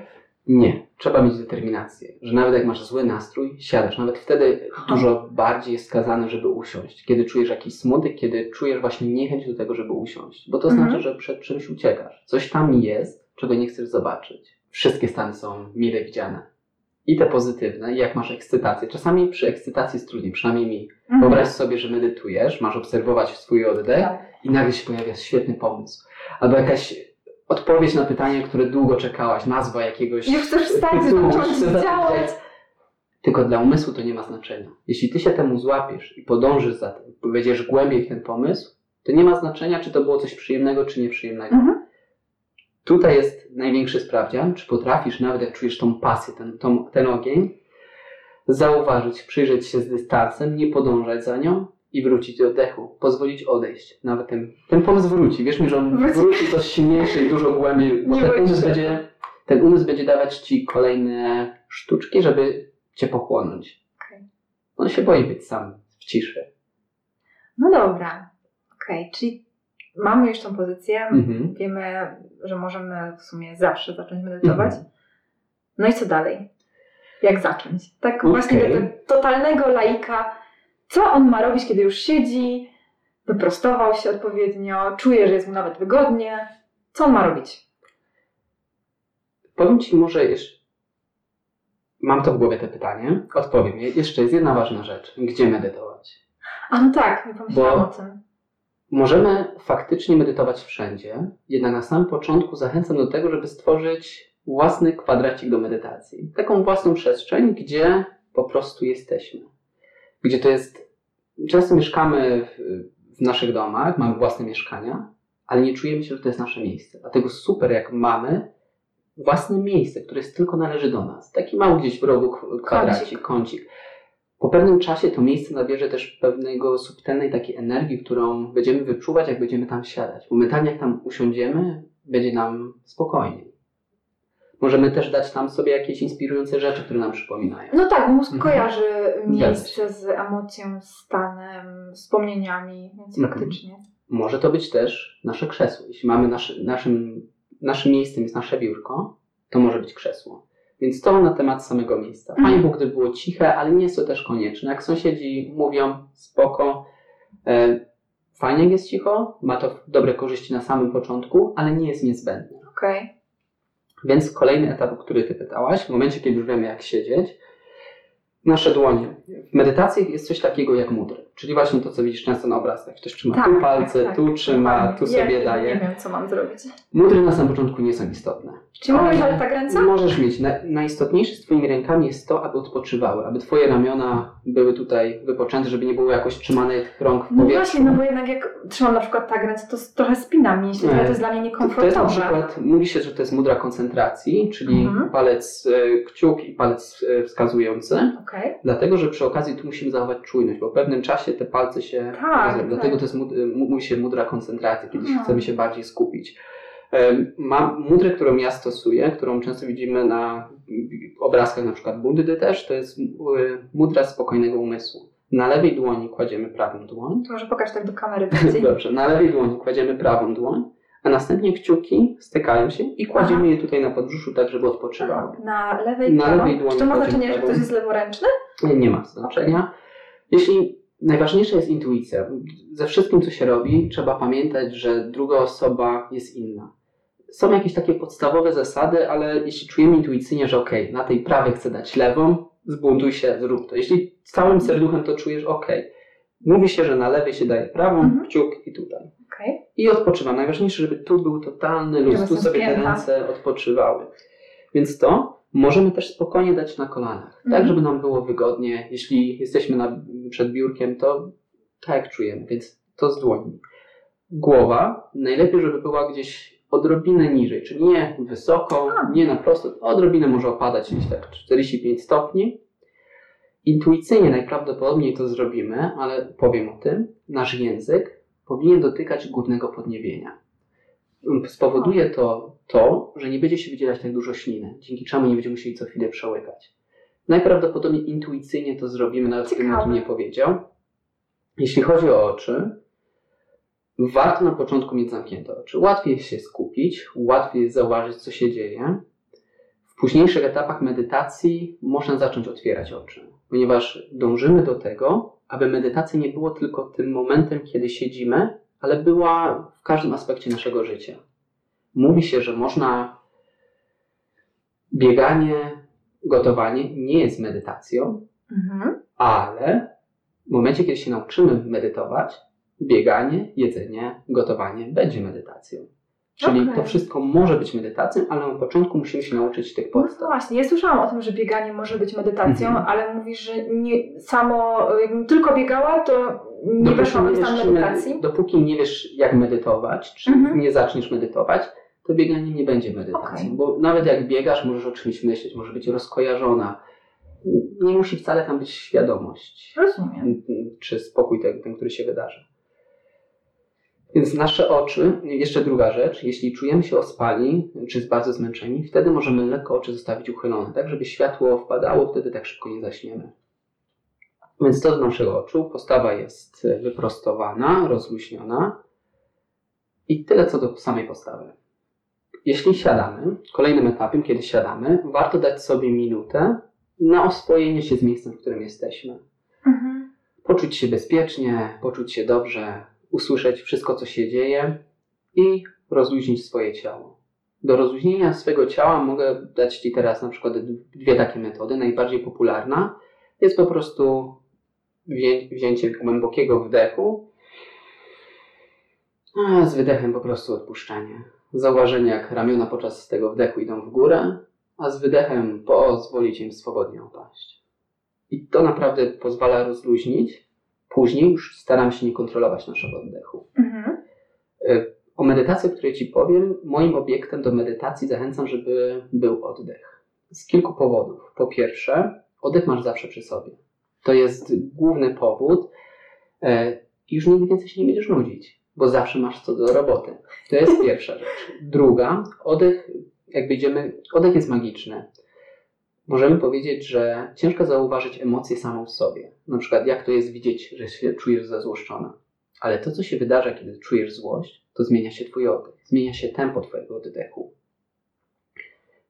A: Nie, trzeba mieć determinację, że nawet jak masz zły nastrój, siadasz. Nawet wtedy dużo bardziej jest skazane, żeby usiąść. Kiedy czujesz jakiś smutek, kiedy czujesz właśnie niechęć do tego, żeby usiąść. Bo to
B: Mhm.
A: znaczy, że przed czymś uciekasz. Coś tam jest, czego nie chcesz zobaczyć. Wszystkie stany są mile widziane. I te pozytywne, i jak masz ekscytację. Czasami przy ekscytacji jest trudniej, przynajmniej mi. Wyobraź sobie, że medytujesz, masz obserwować swój oddech
B: Tak.
A: i nagle się pojawia świetny pomysł. Albo jakaś odpowiedź na pytanie, które długo czekałaś, nazwa jakiegoś
B: Już chcesz wstać, [LAUGHS] zacząć
A: chcesz
B: działać.
A: Tylko dla umysłu to nie ma znaczenia. Jeśli ty się temu złapiesz i podążysz za tym, wejdziesz głębiej w ten pomysł, to nie ma znaczenia, czy to było coś przyjemnego, czy nieprzyjemnego.
B: Mhm.
A: Tutaj jest największy sprawdzian, czy potrafisz, nawet jak czujesz tą pasję, ten, tą, ten ogień, zauważyć, przyjrzeć się z dystansem, nie podążać za nią i wrócić do oddechu, pozwolić odejść. Nawet ten, ten pomysł wróci. Wierz mi, że on
B: Wróci.
A: to silniejszy i dużo głębiej, bo ten umysł, będzie, ten umysł będzie dawać ci kolejne sztuczki, żeby cię pochłonąć.
B: Okej.
A: On się boi być sam w ciszy.
B: No dobra. Okej, czyli mamy już tą pozycję.
A: Mhm.
B: Wiemy, że możemy w sumie zawsze zacząć medytować.
A: Mhm.
B: No i co dalej? Jak zacząć? Tak
A: Okej.
B: właśnie dla tego totalnego laika. Co on ma robić, kiedy już siedzi, wyprostował się odpowiednio, czuje, że jest mu nawet wygodnie? Co on ma robić?
A: Powiem Ci może jeszcze. Mam to w głowie te pytanie. Odpowiem. Je- Jeszcze jest jedna ważna rzecz. Gdzie medytować?
B: A no tak, nie pomyślałam
A: Bo-
B: o tym.
A: Możemy faktycznie medytować wszędzie, jednak na samym początku zachęcam do tego, żeby stworzyć własny kwadracik do medytacji. Taką własną przestrzeń, gdzie po prostu jesteśmy. Gdzie to jest. Często mieszkamy w, w naszych domach, mamy własne mieszkania, ale nie czujemy się, że to jest nasze miejsce. Dlatego super, jak mamy własne miejsce, które jest tylko należy do nas. Taki mały gdzieś w rogu kwadracik, kącik. Po pewnym czasie to miejsce nabierze też pewnego subtelnej takiej energii, którą będziemy wyczuwać, jak będziemy tam siadać. Momentalnie jak tam usiądziemy, będzie nam spokojniej. Możemy też dać tam sobie jakieś inspirujące rzeczy, które nam przypominają.
B: No tak, mózg
A: Mhm.
B: kojarzy miejsce z emocją, stanem, wspomnieniami, więc
A: Mhm.
B: faktycznie.
A: Może to być też nasze krzesło. Jeśli mamy naszy, naszym, naszym miejscem jest nasze biurko, to może być krzesło. Więc to na temat samego miejsca. Fajnie
B: Mhm.
A: było, gdyby było ciche, ale nie jest to też konieczne. Jak sąsiedzi mówią, spoko, e, fajnie jak jest cicho, ma to dobre korzyści na samym początku, ale nie jest niezbędne.
B: Okej.
A: Więc kolejny etap, o który Ty pytałaś, w momencie, kiedy już wiemy, jak siedzieć, nasze dłonie. W medytacji jest coś takiego jak mudry, czyli właśnie to, co widzisz często na obrazkach. Ktoś trzyma tu palce,
B: tak,
A: tu
B: tak.
A: trzyma, tu sobie
B: ja
A: daje.
B: Nie wiem, co mam zrobić.
A: Mudry na samym początku nie są istotne.
B: Czy mieć
A: Ale
B: tak ręce?
A: Możesz mieć. Na, najistotniejsze z Twoimi rękami jest to, aby odpoczywały, aby Twoje ramiona były tutaj wypoczęte, żeby nie było jakoś trzymanych rąk w
B: No
A: powietrzu.
B: właśnie, no bo jednak jak trzymam na przykład tak ręce, to trochę spinam mięśnie, to jest dla mnie
A: To, to jest
B: niekomfortowe.
A: na przykład, mówi się, że to jest mudra koncentracji, czyli
B: Mhm.
A: palec e, kciuk i palec e, wskazujący.
B: Okej.
A: Dlatego, że przy okazji tu musimy zachować czujność, bo w pewnym czasie te palce się
B: Tak,
A: rozwiążą. Dlatego
B: tak.
A: to jest mówi się mudra koncentracji, kiedy
B: No.
A: chcemy się bardziej skupić. Mam mudrę, którą ja stosuję, którą często widzimy na obrazkach na przykład Buddy też, to jest y, mudra spokojnego umysłu. Na lewej dłoni kładziemy prawą dłoń.
B: To może pokaż tak do kamery [LAUGHS] bardziej.
A: Dobrze, na lewej dłoni kładziemy prawą dłoń, a następnie kciuki stykają się i kładziemy je tutaj na podbrzuszu, tak żeby odpoczywały.
B: Na lewej
A: Na lewej dłoni
B: Czy to ma znaczenie, że ktoś jest leworęczny?
A: Nie, nie ma znaczenia. Jeśli najważniejsza jest intuicja, ze wszystkim co się robi, trzeba pamiętać, że druga osoba jest inna. Są jakieś takie podstawowe zasady, ale jeśli czujemy intuicyjnie, że okej, na tej prawej chcę dać lewą, zbuntuj się, zrób to. Jeśli całym serduchem to czujesz, okej. Mówi się, że na lewej się daje prawą,
B: Mhm.
A: kciuk i tutaj.
B: Okej.
A: I odpoczywam. Najważniejsze, żeby tu był totalny luz, tu sobie te
B: spięta.
A: ręce odpoczywały. Więc to możemy też spokojnie dać na kolanach, tak
B: Mhm.
A: żeby nam było wygodnie. Jeśli jesteśmy na, przed biurkiem, to tak czujemy, więc to z dłoni. Głowa najlepiej, żeby była gdzieś odrobinę niżej, czyli nie wysoko, nie na prosto, odrobinę może opadać gdzieś tak 45 stopni. Intuicyjnie najprawdopodobniej to zrobimy, ale powiem o tym. Nasz język powinien dotykać górnego podniebienia. Spowoduje to to, że nie będzie się wydzielać tak dużo śliny, dzięki czemu nie będziemy musieli co chwilę przełykać. Najprawdopodobniej intuicyjnie to zrobimy, nawet o tym
B: Ciekawe.
A: nie powiedział. Jeśli chodzi o oczy, warto na początku mieć zamknięte oczy. Łatwiej się skupić, łatwiej jest zauważyć, co się dzieje. W późniejszych etapach medytacji można zacząć otwierać oczy, ponieważ dążymy do tego, aby medytacja nie było tylko tym momentem, kiedy siedzimy, ale była w każdym aspekcie naszego życia. Mówi się, że można bieganie, gotowanie nie jest medytacją,
B: Mhm.
A: ale w momencie, kiedy się nauczymy medytować, bieganie, jedzenie, gotowanie będzie medytacją. Czyli
B: Okej.
A: to wszystko może być medytacją, ale na początku musimy się nauczyć tych
B: No
A: podstaw.
B: właśnie, ja słyszałam o tym, że bieganie może być medytacją,
A: Mhm.
B: ale mówisz, że nie, samo, jakbym tylko biegała, to nie
A: Dopóki
B: weszłabym w
A: nie
B: stan medytacji.
A: medy- Dopóki nie wiesz, jak medytować, czy
B: Mhm.
A: nie zaczniesz medytować, to bieganie nie będzie medytacją.
B: Okej.
A: Bo nawet jak biegasz, możesz o czymś myśleć, może być rozkojarzona. Nie musi wcale tam być świadomość,
B: Rozumiem.
A: czy spokój ten, ten który się wydarzy. Więc nasze oczy, jeszcze druga rzecz, jeśli czujemy się ospali, czy bardzo zmęczeni, wtedy możemy lekko oczy zostawić uchylone, tak żeby światło wpadało, wtedy tak szybko nie zaśniemy. Więc to do naszego oczu. Postawa jest wyprostowana, rozluźniona. I tyle co do samej postawy. Jeśli siadamy, kolejnym etapem, kiedy siadamy, warto dać sobie minutę na oswojenie się z miejscem, w którym jesteśmy.
B: Mhm.
A: Poczuć się bezpiecznie, poczuć się dobrze, usłyszeć wszystko, co się dzieje i rozluźnić swoje ciało. Do rozluźnienia swojego ciała mogę dać Ci teraz na przykład dwie takie metody. Najbardziej popularna jest po prostu wzię- wzięcie głębokiego wdechu, a z wydechem po prostu odpuszczenie. Zauważenie, jak ramiona podczas tego wdechu idą w górę, a z wydechem pozwolić im swobodnie opaść. I to naprawdę pozwala rozluźnić. Później już staram się nie kontrolować naszego oddechu.
B: Mhm.
A: Y, O medytacji, o której Ci powiem, moim obiektem do medytacji zachęcam, żeby był oddech. Z kilku powodów. Po pierwsze, oddech masz zawsze przy sobie. To jest główny powód. e, i Już nigdy więcej się nie będziesz nudzić, bo zawsze masz co do roboty. To jest [LAUGHS] pierwsza rzecz. Druga, oddech, jakby idziemy, oddech jest magiczny. Możemy powiedzieć, że ciężko zauważyć emocje samą w sobie. Na przykład, jak to jest widzieć, że się czujesz zazłoszczona. Ale to, co się wydarza, kiedy czujesz złość, to zmienia się Twój oddech, zmienia się tempo Twojego oddechu.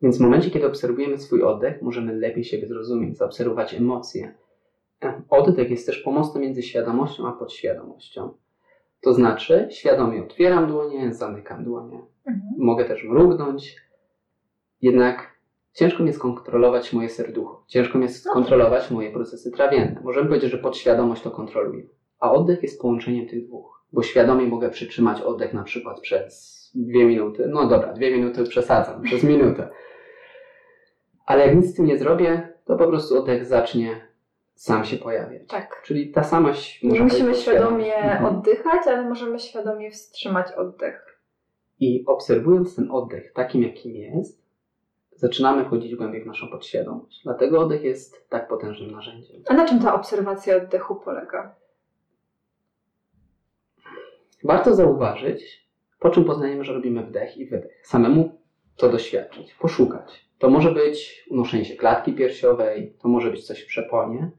A: Więc w momencie, kiedy obserwujemy swój oddech, możemy lepiej siebie zrozumieć, zaobserwować emocje. Oddech jest też pomostem między świadomością a podświadomością. To znaczy, świadomie otwieram dłonie, zamykam dłonie.
B: Mhm.
A: Mogę też mrugnąć, jednak ciężko mi jest kontrolować moje serducho, ciężko mi jest
B: No tak.
A: kontrolować moje procesy trawienne. Możemy powiedzieć, że podświadomość to kontroluje. A oddech jest połączeniem tych dwóch, bo świadomie mogę przytrzymać oddech na przykład przez dwie minuty. No dobra, dwie minuty przesadzam, przez minutę. Ale jak nic z tym nie zrobię, to po prostu oddech zacznie sam się pojawiać.
B: Tak.
A: Czyli ta samość.
B: Nie musimy świadomie
A: Mhm.
B: oddychać, ale możemy świadomie wstrzymać oddech.
A: I obserwując ten oddech takim, jakim jest, zaczynamy wchodzić głębiej w naszą podświadomość. Dlatego oddech jest tak potężnym narzędziem.
B: A na czym ta obserwacja oddechu polega?
A: Warto zauważyć, po czym poznajemy, że robimy wdech i wydech. Samemu to doświadczyć, poszukać. To może być unoszenie się klatki piersiowej, to może być coś w przeponie.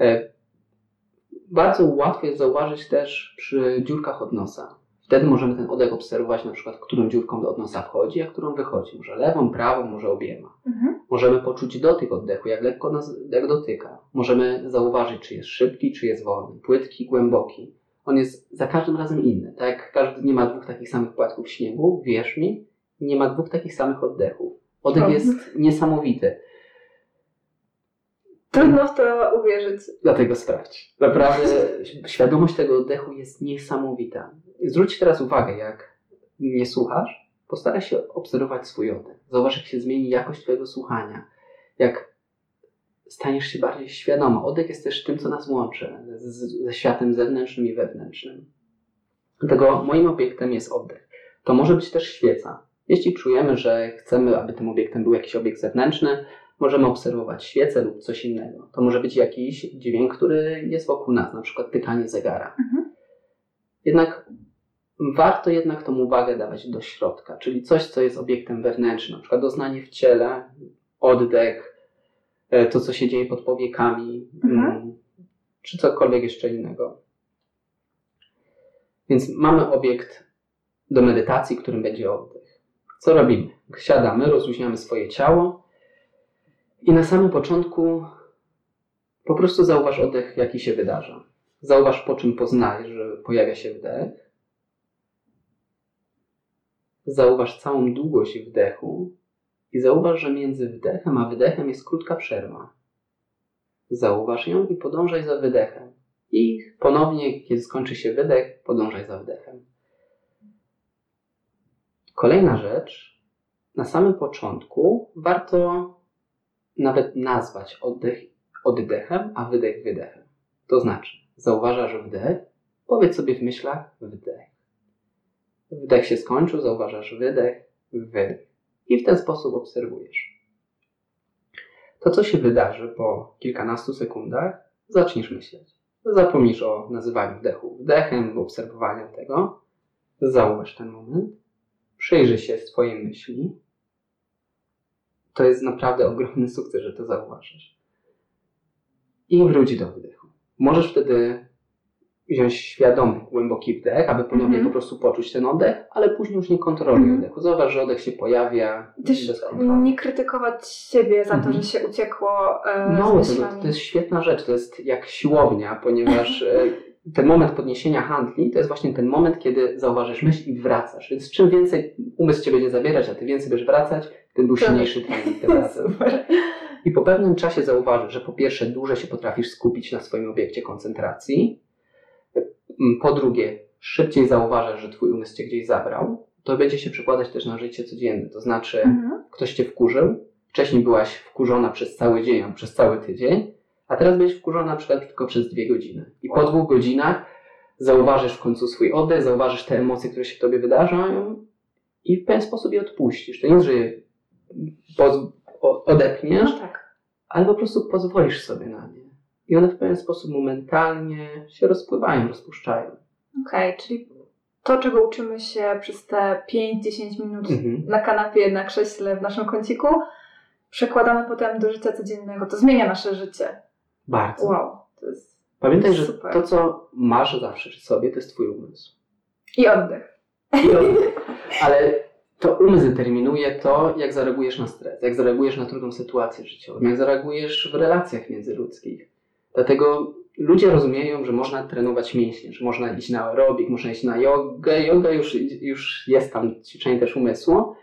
A: E, Bardzo łatwo jest zauważyć też przy dziurkach od nosa. Wtedy możemy ten oddech obserwować, na przykład, którą dziurką do od nosa wchodzi, a którą wychodzi. Może lewą, prawą, może obiema.
B: Mhm.
A: Możemy poczuć dotyk oddechu, jak lekko nas jak dotyka. Możemy zauważyć, czy jest szybki, czy jest wolny, płytki, głęboki. On jest za każdym razem inny. Tak jak każdy nie ma dwóch takich samych płatków śniegu, wierz mi, nie ma dwóch takich samych oddechów. Oddech jest niesamowity,
B: Trudno w to uwierzyć.
A: dlatego sprawdź. Naprawdę świadomość tego oddechu jest niesamowita. Zwróć teraz uwagę, jak nie słuchasz, postaraj się obserwować swój oddech. Zauważ, jak się zmieni jakość Twojego słuchania. Jak staniesz się bardziej świadoma. Oddech jest też tym, co nas łączy ze światem zewnętrznym i wewnętrznym. Dlatego moim obiektem jest oddech. To może być też świeca. Jeśli czujemy, że chcemy, aby tym obiektem był jakiś obiekt zewnętrzny, możemy obserwować świecę lub coś innego. To może być jakiś dźwięk, który jest wokół nas, na przykład tykanie zegara.
B: Mhm.
A: Jednak warto jednak tą uwagę dawać do środka, czyli coś, co jest obiektem wewnętrznym, na przykład doznanie w ciele, oddech, e, to, co się dzieje pod powiekami,
B: Mhm.
A: mm, czy cokolwiek jeszcze innego. Więc mamy obiekt do medytacji, którym będzie oddech. Co robimy? Siadamy, rozluźniamy swoje ciało i na samym początku po prostu zauważ oddech, jaki się wydarza. Zauważ, po czym poznajesz, że pojawia się wdech. Zauważ całą długość wdechu i zauważ, że między wdechem a wydechem jest krótka przerwa. Zauważ ją i podążaj za wydechem. I ponownie, kiedy skończy się wydech, podążaj za wdechem. Kolejna rzecz, na samym początku warto nawet nazwać oddech oddechem, a wydech wydechem. To znaczy, zauważasz wdech, powiedz sobie w myślach wdech. Wdech się skończył, zauważasz wydech, wydech. I w ten sposób obserwujesz. To, co się wydarzy po kilkunastu sekundach, zaczniesz myśleć. Zapomnisz o nazywaniu wdechu wdechem, obserwowaniu tego. Zauważ ten moment. Przyjrzyj się swojej myśli. To jest naprawdę ogromny sukces, że to zauważysz. I wróć do wdechu. Możesz wtedy wziąć świadomy, głęboki wdech, aby ponownie
B: Mhm.
A: po prostu poczuć ten oddech, ale później już nie kontroluj
B: Mhm.
A: oddechu. Zauważ, że oddech się pojawia
B: Też
A: bez kontroli.
B: nie krytykować siebie za to,
A: Mhm.
B: że się uciekło e,
A: No, to, to jest świetna rzecz, to jest jak siłownia, ponieważ [LAUGHS] e, ten moment podniesienia handli to jest właśnie ten moment, kiedy zauważysz myśl i wracasz. Więc czym więcej umysł cię będzie zabierać, a ty więcej będziesz wracać, tym był
B: To-
A: silniejszy trening tym razem. [LAUGHS] I po pewnym czasie zauważysz, że po pierwsze dłużej się potrafisz skupić na swoim obiekcie koncentracji, po drugie szybciej zauważasz, że twój umysł cię gdzieś zabrał, to będzie się przekładać też na życie codzienne. To znaczy,
B: Mhm.
A: ktoś cię wkurzył, wcześniej byłaś wkurzona przez cały dzień przez cały tydzień, a teraz będziesz wkurzona na przykład tylko przez dwie godziny. I po dwóch godzinach zauważysz w końcu swój oddech, zauważysz te emocje, które się w tobie wydarzają i w pewien sposób je odpuścisz. To nie jest, że je odepniesz,
B: No tak.
A: ale po prostu pozwolisz sobie na nie. I one w pewien sposób momentalnie się rozpływają, rozpuszczają.
B: Okej, czyli to, czego uczymy się przez te 5-10 minut
A: Mhm.
B: na kanapie, na krześle, w naszym kąciku, przekładamy potem do życia codziennego. To zmienia nasze życie.
A: Bardzo.
B: Wow, to jest...
A: Pamiętaj, że
B: Super.
A: to, co masz zawsze przy sobie, to jest twój umysł.
B: I oddech.
A: I oddech. Ale to umysł determinuje to, jak zareagujesz na stres, jak zareagujesz na trudną sytuację życiową, jak zareagujesz w relacjach międzyludzkich. Dlatego ludzie rozumieją, że można trenować mięśnie, że można iść na aerobik, można iść na jogę. Yoga już, już jest tam ćwiczenie też umysłu.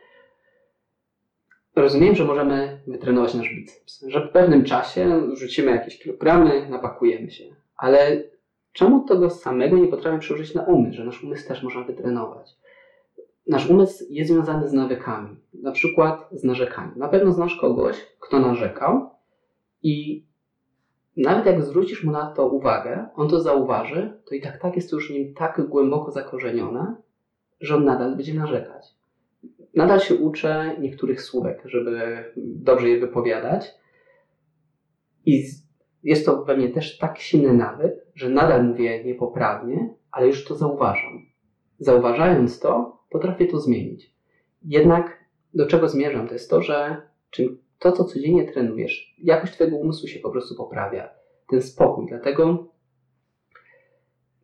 A: Rozumiem, że możemy wytrenować nasz biceps, że w pewnym czasie rzucimy jakieś kilogramy, napakujemy się. Ale czemu tego samego nie potrafimy przełożyć na umysł, że nasz umysł też można wytrenować? Nasz umysł jest związany z nawykami, na przykład z narzekaniem. Na pewno znasz kogoś, kto narzekał i nawet jak zwrócisz mu na to uwagę, on to zauważy, to i tak tak jest to już w nim tak głęboko zakorzenione, że on nadal będzie narzekać. Nadal się uczę niektórych słówek, żeby dobrze je wypowiadać. I jest to we mnie też tak silny nawyk, że nadal mówię niepoprawnie, ale już to zauważam. Zauważając to, potrafię to zmienić. Jednak do czego zmierzam, to jest to, że to, co codziennie trenujesz, jakość Twojego umysłu się po prostu poprawia. Ten spokój. Dlatego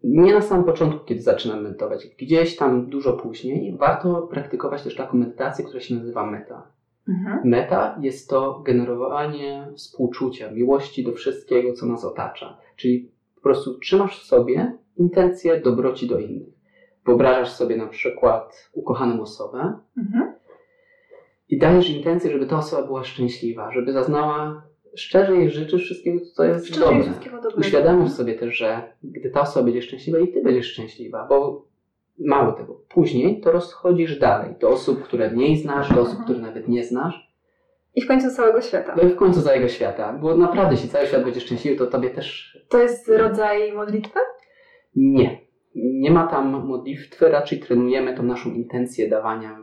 A: nie na samym początku, kiedy zaczynam medytować, gdzieś tam dużo później, warto praktykować też taką medytację, która się nazywa meta.
B: Mhm.
A: Meta jest to generowanie współczucia, miłości do wszystkiego, co nas otacza. Czyli po prostu trzymasz w sobie intencję dobroci do innych. Wyobrażasz sobie na przykład ukochaną osobę
B: Mhm.
A: i dajesz intencję, żeby ta osoba była szczęśliwa, żeby zaznała, szczerze jej życzysz wszystkiego, co jest
B: Szczerze
A: dobre.
B: wszystkiego dobrego.
A: Uświadamiasz sobie też, że gdy ta osoba będzie szczęśliwa i ty będziesz szczęśliwa, bo mało tego, później to rozchodzisz dalej do osób, które mniej znasz, do osób,
B: Mhm.
A: które nawet nie znasz,
B: I w końcu całego świata.
A: no i w końcu całego świata, bo naprawdę, jeśli cały świat będzie szczęśliwy, to tobie też
B: To jest rodzaj modlitwy?
A: nie. Nie ma tam modlitwy, raczej trenujemy tą naszą intencję dawania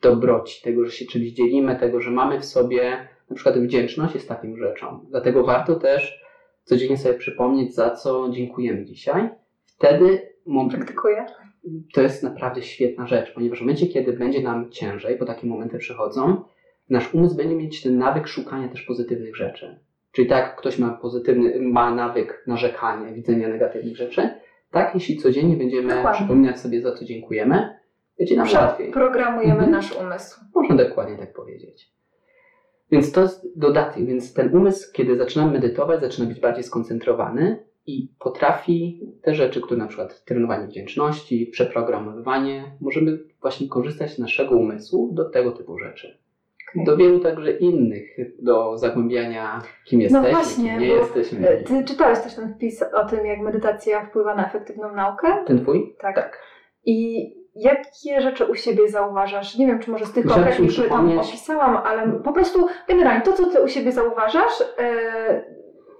A: dobroci, tego, że się czymś dzielimy, tego, że mamy w sobie, na przykład wdzięczność jest taką rzeczą. Dlatego warto też codziennie sobie przypomnieć, za co dziękujemy dzisiaj. Wtedy
B: Praktykuję.
A: to jest naprawdę świetna rzecz, ponieważ w momencie, kiedy będzie nam ciężej, bo takie momenty przychodzą, nasz umysł będzie mieć ten nawyk szukania też pozytywnych rzeczy. Czyli tak, jak ktoś ma pozytywny, ma nawyk narzekania, widzenia negatywnych rzeczy, tak, jeśli codziennie będziemy
B: Dokładnie.
A: przypominać sobie, za co dziękujemy, będzie nam łatwiej.
B: Programujemy
A: Mhm.
B: nasz umysł.
A: Można dokładnie tak powiedzieć. Więc to jest dodatek. Więc ten umysł, kiedy zaczynamy medytować, zaczyna być bardziej skoncentrowany i potrafi te rzeczy, które na przykład trenowanie wdzięczności, przeprogramowywanie, możemy właśnie korzystać z naszego umysłu do tego typu rzeczy.
B: Okej.
A: Do wielu także innych, do zagłębiania, kim jesteśmy,
B: No właśnie,
A: kim nie jesteśmy.
B: E, Ty czytałeś też ten wpis o tym, jak medytacja wpływa na efektywną naukę?
A: Ten twój?
B: Tak.
A: Tak.
B: I jakie rzeczy u siebie zauważasz? Nie wiem, czy może z tych konkretnych, które tam opisałam, ale po prostu generalnie to, co ty u siebie zauważasz, e,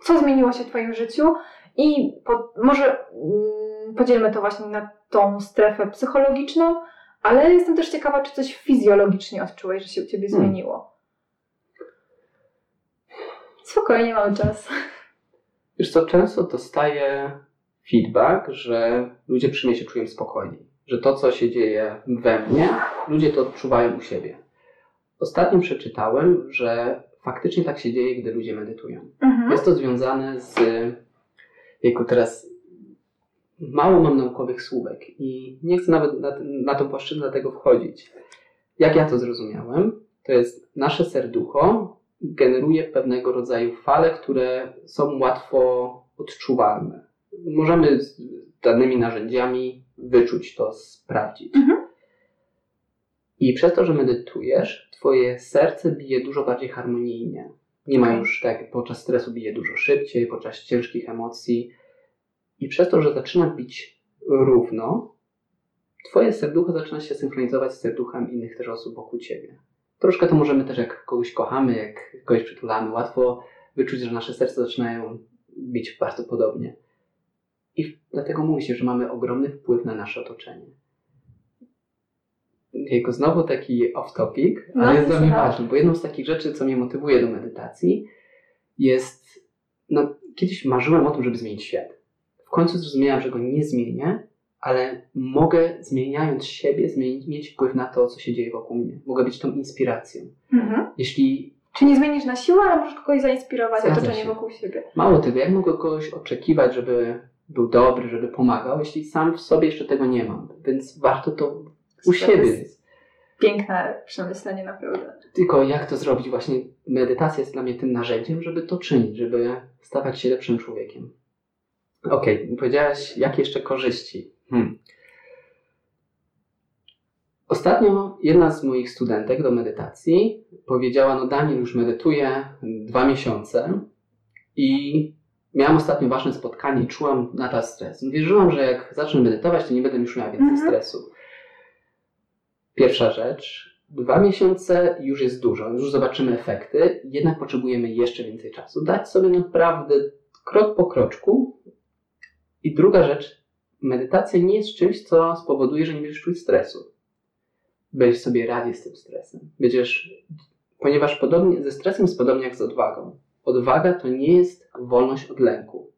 B: co zmieniło się w twoim życiu i po, może mm, podzielmy to właśnie na tą strefę psychologiczną, ale jestem też ciekawa, czy coś fizjologicznie odczułeś, że się u ciebie
A: Hmm.
B: zmieniło. Spokojnie, mamy czas.
A: Wiesz co, często dostaję feedback, że ludzie przy mnie się czują spokojniej. Że to, co się dzieje we mnie, ludzie to odczuwają u siebie. Ostatnio przeczytałem, że faktycznie tak się dzieje, gdy ludzie medytują.
B: Mhm.
A: Jest to związane z. Jako teraz mało mam naukowych słówek i nie chcę nawet na, na tą płaszczyznę dlatego wchodzić. Jak ja to zrozumiałem, to jest nasze serducho generuje pewnego rodzaju fale, które są łatwo odczuwalne. Możemy z danymi narzędziami wyczuć to, sprawdzić.
B: Mhm.
A: I przez to, że medytujesz, twoje serce bije dużo bardziej harmonijnie. Nie ma już tak, podczas stresu bije dużo szybciej, podczas ciężkich emocji. I przez to, że zaczyna bić równo, twoje serducho zaczyna się synchronizować z serduchem innych też osób wokół ciebie. Troszkę to możemy też, jak kogoś kochamy, jak kogoś przytulamy, łatwo wyczuć, że nasze serca zaczynają bić bardzo podobnie. I dlatego mówi się, że mamy ogromny wpływ na nasze otoczenie. Jego znowu taki off-topic,
B: No,
A: ale jest dla mnie
B: słucham.
A: ważny, bo jedną z takich rzeczy, co mnie motywuje do medytacji, jest. No, kiedyś marzyłem o tym, żeby zmienić świat. W końcu zrozumiałem, że go nie zmienię, ale mogę, zmieniając siebie, zmienić, mieć wpływ na to, co się dzieje wokół mnie. Mogę być tą inspiracją.
B: Mhm.
A: Jeśli
B: Czy nie zmienisz na siłę, ale możesz kogoś zainspirować,
A: Zgadza
B: otoczenie
A: się.
B: wokół siebie.
A: Mało tego, jak mogę kogoś oczekiwać, żeby był dobry, żeby pomagał, jeśli sam w sobie jeszcze tego nie mam. Więc warto to u siebie.
B: Piękne przemyślenie, naprawdę.
A: Tylko jak to zrobić? Właśnie medytacja jest dla mnie tym narzędziem, żeby to czynić, żeby stawać się lepszym człowiekiem. Okej, powiedziałaś, jakie jeszcze korzyści? Hmm. Ostatnio jedna z moich studentek do medytacji powiedziała, no Daniel już medytuje dwa miesiące i miałam ostatnio ważne spotkanie i czułam nadal stres. Wierzyłam, że jak zacznę medytować, to nie będę już miała więcej
B: Mhm.
A: stresu. Pierwsza rzecz, dwa miesiące już jest dużo, już zobaczymy efekty, jednak potrzebujemy jeszcze więcej czasu. Dać sobie naprawdę krok po kroczku. I druga rzecz, medytacja nie jest czymś, co spowoduje, że nie będziesz czuć stresu. Będziesz sobie radzić z tym stresem. Będziesz, ponieważ podobnie, ze stresem jest podobnie jak z odwagą. Odwaga to nie jest wolność od lęku.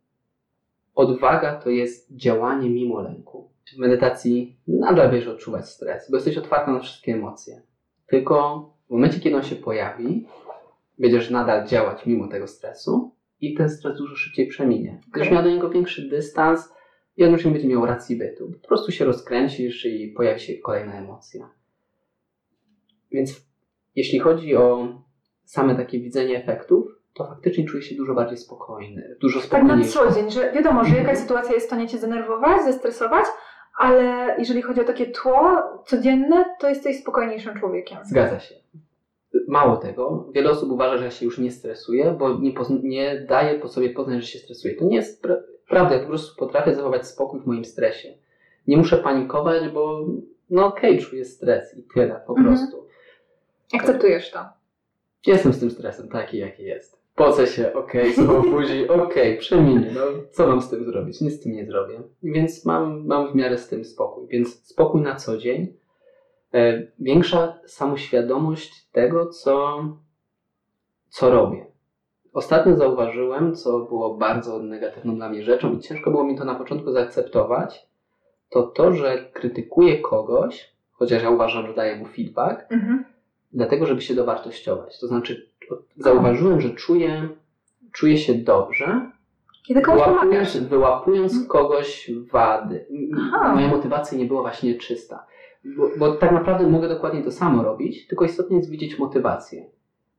A: Odwaga to jest działanie mimo lęku. W medytacji nadal będziesz odczuwać stres, bo jesteś otwarta na wszystkie emocje. Tylko w momencie, kiedy on się pojawi, będziesz nadal działać mimo tego stresu i ten stres dużo szybciej przeminie. Będziesz miał do niego większy dystans i on już nie będzie miał racji bytu. Po prostu się rozkręcisz i pojawi się kolejna emocja. Więc jeśli chodzi o same takie widzenie efektów, to faktycznie czuję się dużo bardziej spokojny, dużo
B: Tak na
A: spokojniejszy.
B: co dzień, że wiadomo, że
A: Mhm.
B: jakaś sytuacja jest w stanie cię zdenerwować, zestresować, ale jeżeli chodzi o takie tło codzienne, to jesteś spokojniejszym człowiekiem.
A: Zgadza się. Mało tego, wiele osób uważa, że ja się już nie stresuję, bo nie, nie daję po sobie poznać, że się stresuję. To nie jest pra- prawda, ja po prostu potrafię zachować spokój w moim stresie. Nie muszę panikować, bo no okej, czuję stres i tyle, po
B: Mhm.
A: prostu.
B: Akceptujesz to.
A: Jestem z tym stresem taki, jaki jest. Pocę się, okej, okay, później, okej, przeminie, no co mam z tym zrobić? Nic z tym nie zrobię. Więc mam, mam w miarę z tym spokój. Więc spokój na co dzień. E, większa samoświadomość tego, co, co robię. Ostatnio zauważyłem, co było bardzo negatywną dla mnie rzeczą i ciężko było mi to na początku zaakceptować, to to, że krytykuję kogoś, chociaż ja uważam, że daję mu feedback,
B: Mhm.
A: dlatego, żeby się dowartościować. To znaczy, zauważyłem, że czuję, czuję się dobrze,
B: Kiedy komuś pomagasz.
A: wyłapując, wyłapując kogoś wady.
B: Aha.
A: Moja motywacja nie była właśnie czysta. Bo, bo tak naprawdę mogę dokładnie to samo robić, tylko istotnie jest widzieć motywację.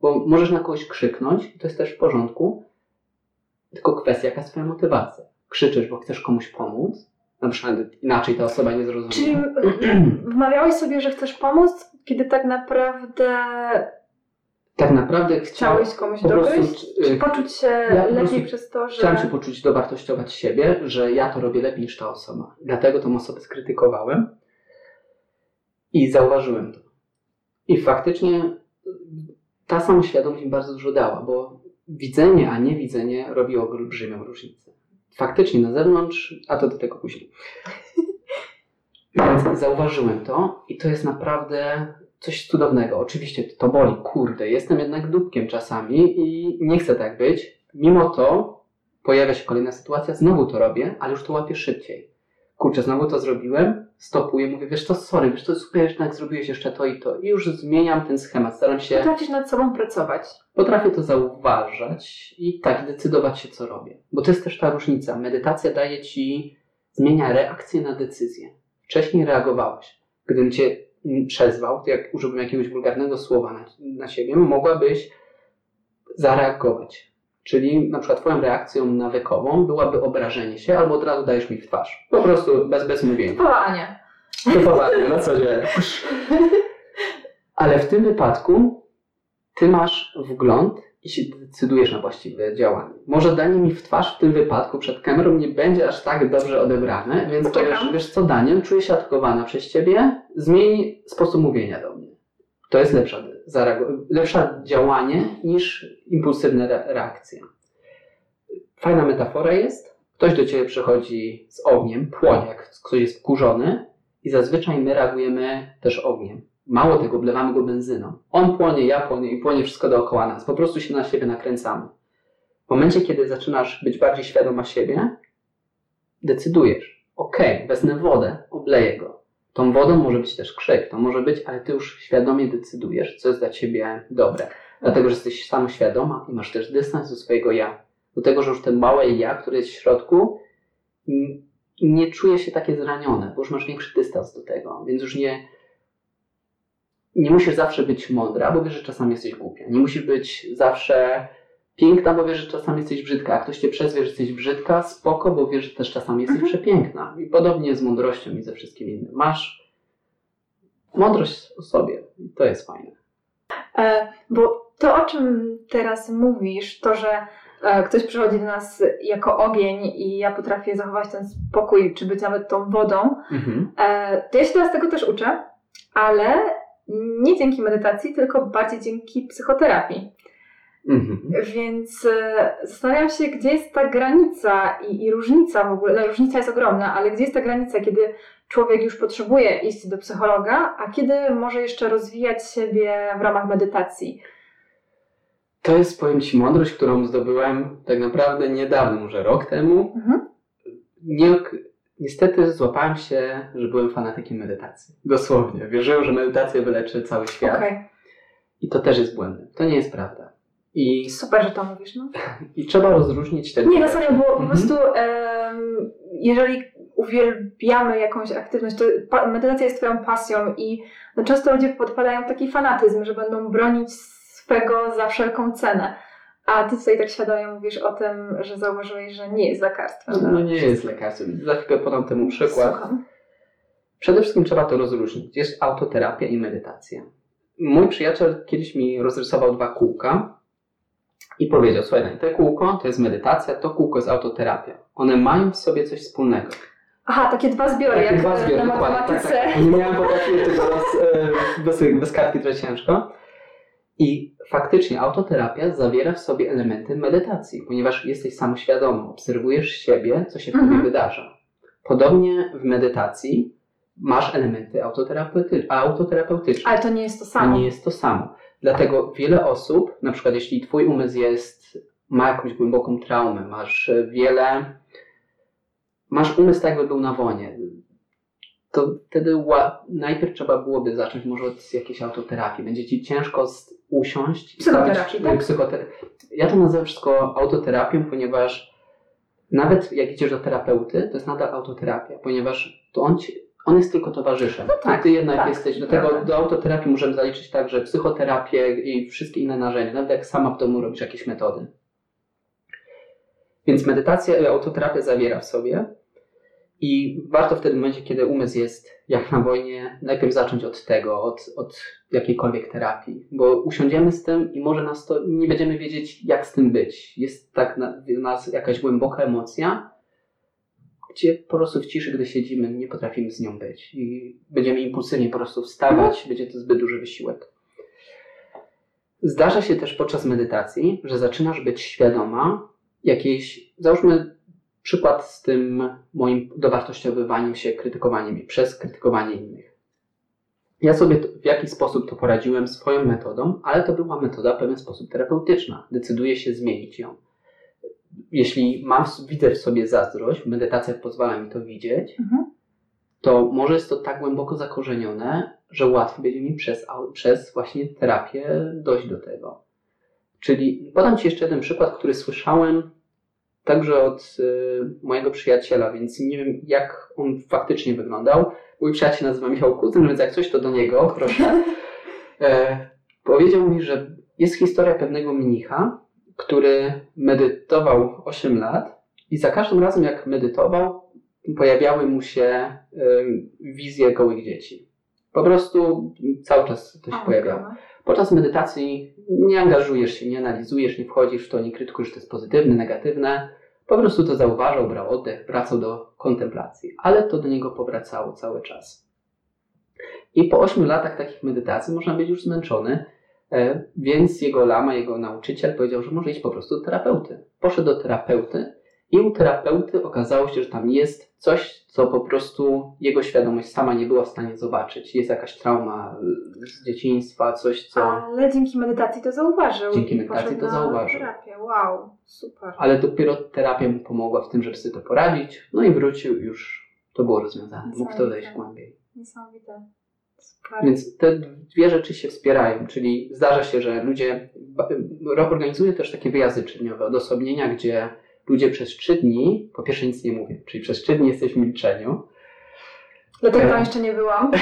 A: Bo możesz na kogoś krzyknąć i to jest też w porządku, tylko kwestia, jaka jest twoja motywacja. Krzyczysz, bo chcesz komuś pomóc, na przykład inaczej ta osoba nie zrozumie.
B: Czyli wmawiałeś sobie, że chcesz pomóc, kiedy tak naprawdę
A: tak naprawdę
B: chciałeś komuś
A: po prostu,
B: dogryźć?
A: y,
B: Czy poczuć się
A: ja
B: lepiej
A: prostu
B: przez to, że...
A: Chciałem się poczuć, dowartościować siebie, że ja to robię lepiej niż ta osoba. Dlatego tą osobę skrytykowałem. I zauważyłem to. I faktycznie ta samoświadomość mi bardzo dużo dała, bo widzenie, a nie widzenie robi olbrzymią różnicę. Faktycznie na zewnątrz, a to do tego później. [LAUGHS] Więc zauważyłem to i to jest naprawdę coś cudownego. Oczywiście to boli, kurde, jestem jednak dupkiem czasami i nie chcę tak być. Mimo to pojawia się kolejna sytuacja, znowu to robię, ale już to łapię szybciej. Kurczę, znowu to zrobiłem, stopuję, mówię, wiesz to sorry, wiesz to super, jednak zrobiłeś jeszcze to i to. I już zmieniam ten schemat, staram się...
B: Potrafisz nad sobą pracować.
A: Potrafię to zauważać i tak decydować się, co robię. Bo to jest też ta różnica. Medytacja daje ci, zmienia reakcję na decyzję. Wcześniej reagowałeś. Gdybym cię przezwał, jak użyłbym jakiegoś wulgarnego słowa na, na siebie, mogłabyś zareagować. Czyli na przykład twoją reakcją nawykową byłaby obrażenie się, albo od razu dajesz mi w twarz. Po prostu bez, bez mówienia.
B: Typowanie.
A: Typowanie, no co dzieje. Ale w tym wypadku ty masz wgląd i się decydujesz na właściwe działanie. Może danie mi w twarz w tym wypadku przed kamerą nie będzie aż tak dobrze odebrane, więc powiesz, wiesz co Daniel, czuję się atakowana przez ciebie, zmień sposób mówienia do mnie. To jest lepsza, lepsze działanie niż impulsywne reakcje. Fajna metafora jest, ktoś do ciebie przychodzi z ogniem, płonie, jak ktoś jest wkurzony i zazwyczaj my reagujemy też ogniem. Mało tego, wlewamy go benzyną. On płonie, ja płonie i płonie wszystko dookoła nas. Po prostu się na siebie nakręcamy. W momencie, kiedy zaczynasz być bardziej świadoma siebie, decydujesz, ok, wezmę wodę, obleję go. Tą wodą może być też krzyk, to może być, ale ty już świadomie decydujesz, co jest dla ciebie dobre. Dlatego, że jesteś samoświadoma i masz też dystans do swojego ja. Do tego, że już ten małe ja, które jest w środku, nie czuje się takie zranione, bo już masz większy dystans do tego, więc już nie, nie musisz zawsze być mądra, bo wiesz, że czasami jesteś głupia. Nie musisz być zawsze piękna, bo wiesz, że czasami jesteś brzydka. A ktoś cię przezwie, że jesteś brzydka, spoko, bo wiesz, że też czasami jesteś mhm. przepiękna. I podobnie z mądrością i ze wszystkim innym. Masz mądrość o sobie. I to jest fajne.
B: E, bo to, o czym teraz mówisz, to, że e, ktoś przychodzi do nas jako ogień i ja potrafię zachować ten spokój, czy być nawet tą wodą, mhm. e, to ja się teraz tego też uczę, ale nie dzięki medytacji, tylko bardziej dzięki psychoterapii. Mhm. Więc e, zastanawiam się, gdzie jest ta granica i, i, różnica w ogóle. No, różnica jest ogromna, ale gdzie jest ta granica, kiedy człowiek już potrzebuje iść do psychologa, a kiedy może jeszcze rozwijać siebie w ramach medytacji?
A: To jest, powiem Ci, mądrość, którą zdobyłem tak naprawdę niedawno, może rok temu. Mhm. Nie, Niestety złapałem się, że byłem fanatykiem medytacji. Dosłownie. Wierzyłem, że medytacja wyleczy cały świat. Okay. I to też jest błędem. To nie jest prawda.
B: I super, że to mówisz. No. [LAUGHS]
A: I trzeba rozróżnić te
B: Nie, no serio, bo mhm. po prostu um, jeżeli uwielbiamy jakąś aktywność, to medytacja jest twoją pasją i no, często ludzie podpadają w taki fanatyzm, że będą bronić swego za wszelką cenę. A ty tutaj tak świadomie mówisz o tym, że zauważyłeś, że nie jest lekarstwem.
A: No, no nie jest lekarstwem. Za chwilę podam temu przykład. Słucham. Przede wszystkim trzeba to rozróżnić. Jest autoterapia i medytacja. Mój przyjaciel kiedyś mi rozrysował dwa kółka i powiedział, słuchaj, to kółko to jest medytacja, to kółko jest autoterapia. One mają w sobie coś wspólnego.
B: Aha, takie dwa zbiory, takie jak dwa zbiory, na matematyce. Tak, tak.
A: Nie miałem potrafić teraz bez, bez kartki trochę ciężko. I faktycznie autoterapia zawiera w sobie elementy medytacji, ponieważ jesteś samoświadomy, obserwujesz siebie, co się w mhm. wydarza. Podobnie w medytacji masz elementy autoterapeutyczne.
B: Ale to nie jest to samo.
A: To nie jest to samo. Dlatego wiele osób, na przykład jeśli twój umysł jest, ma jakąś głęboką traumę, masz wiele, masz umysł tak jakby był na wonie, to wtedy najpierw trzeba byłoby zacząć może od jakiejś autoterapii. Będzie ci ciężko usiąść.
B: Psychoterapii, tak?
A: Psychoter... Ja to nazywam wszystko autoterapią, ponieważ nawet jak idziesz do terapeuty, to jest nadal autoterapia, ponieważ to on, ci, on jest tylko towarzyszem. No tak, ty jednak tak, jesteś. Dlatego prawda. do autoterapii możemy zaliczyć także psychoterapię i wszystkie inne narzędzia, nawet jak sama w domu robisz jakieś metody. Więc medytacja i autoterapia zawiera w sobie i warto w tym momencie, kiedy umysł jest jak na wojnie, najpierw zacząć od tego, od, od jakiejkolwiek terapii, bo usiądziemy z tym i może nas to, nie będziemy wiedzieć, jak z tym być. Jest tak na, nas jakaś głęboka emocja, gdzie po prostu w ciszy, gdy siedzimy, nie potrafimy z nią być i będziemy impulsywnie po prostu wstawać, będzie to zbyt duży wysiłek. Zdarza się też podczas medytacji, że zaczynasz być świadoma jakiejś, załóżmy przykład z tym moim dowartościowywaniem się, krytykowaniem i przez krytykowanie innych. Ja sobie w jakiś sposób to poradziłem swoją metodą, ale to była metoda w pewien sposób terapeutyczna. Decyduję się zmienić ją. Jeśli mam, widzę w sobie zazdrość, medytacja pozwala mi to widzieć, mhm. to może jest to tak głęboko zakorzenione, że łatwiej będzie mi przez, przez właśnie terapię dojść do tego. Czyli podam Ci jeszcze jeden przykład, który słyszałem także od y, mojego przyjaciela, więc nie wiem, jak on faktycznie wyglądał. Mój przyjaciel nazywa Michał Kuzyn, więc jak coś, to do niego, proszę. [LAUGHS] E, powiedział mi, że jest historia pewnego mnicha, który medytował 8 lat i za każdym razem, jak medytował, pojawiały mu się wizje gołych dzieci. Po prostu cały czas to się pojawiało. Podczas medytacji nie angażujesz się, nie analizujesz, nie wchodzisz w to, nie krytykujesz, to jest pozytywne, negatywne. Po prostu to zauważał, brał oddech, wracał do kontemplacji, ale to do niego powracało cały czas. I po 8 latach takich medytacji można być już zmęczony, więc jego lama, jego nauczyciel powiedział, że może iść po prostu do terapeuty. Poszedł do terapeuty i u terapeuty okazało się, że tam jest coś, co po prostu jego świadomość sama nie była w stanie zobaczyć. Jest jakaś trauma z dzieciństwa, coś, co.
B: Ale dzięki medytacji to zauważył.
A: Dzięki medytacji to zauważył.
B: Terapię. Wow, super.
A: Ale dopiero terapia mu pomogła w tym, żeby sobie to poradzić. No i wrócił, już to było rozwiązane. Mógł to wejść głębiej.
B: Niesamowite.
A: Więc te dwie rzeczy się wspierają, czyli zdarza się, że ludzie organizują też takie wyjazdy czyniowe, odosobnienia, gdzie ludzie przez trzy dni, po pierwsze nic nie mówią, czyli przez trzy dni jesteś w milczeniu.
B: Dlatego tam jeszcze nie byłam. [LAUGHS]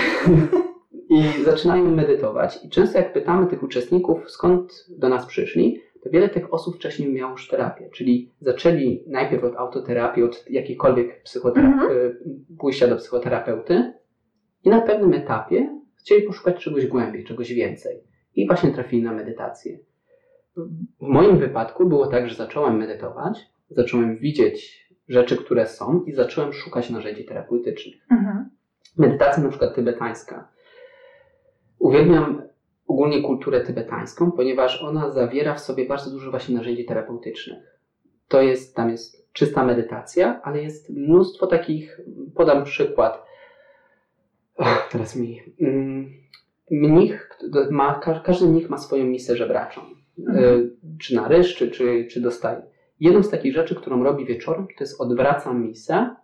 A: I zaczynają medytować. I często jak pytamy tych uczestników, skąd do nas przyszli, to wiele tych osób wcześniej miało już terapię. Czyli zaczęli najpierw od autoterapii, od jakiejkolwiek psychoterapii, mhm. pójścia do psychoterapeuty i na pewnym etapie chcieli poszukać czegoś głębiej, czegoś więcej. I właśnie trafili na medytację. W moim wypadku było tak, że zacząłem medytować, zacząłem widzieć rzeczy, które są i zacząłem szukać narzędzi terapeutycznych. Mhm. Medytacja na przykład tybetańska. Uwielbiam ogólnie kulturę tybetańską, ponieważ ona zawiera w sobie bardzo dużo właśnie narzędzi terapeutycznych. To jest, tam jest czysta medytacja, ale jest mnóstwo takich, podam przykład. Oh, teraz mi. Mm, mnich, ma, każdy mnich ma swoją misę żebraczą. Mhm. Y, czy na ryż, czy, czy, czy dostaje. Jedną z takich rzeczy, którą robi wieczorem, to jest odwraca misę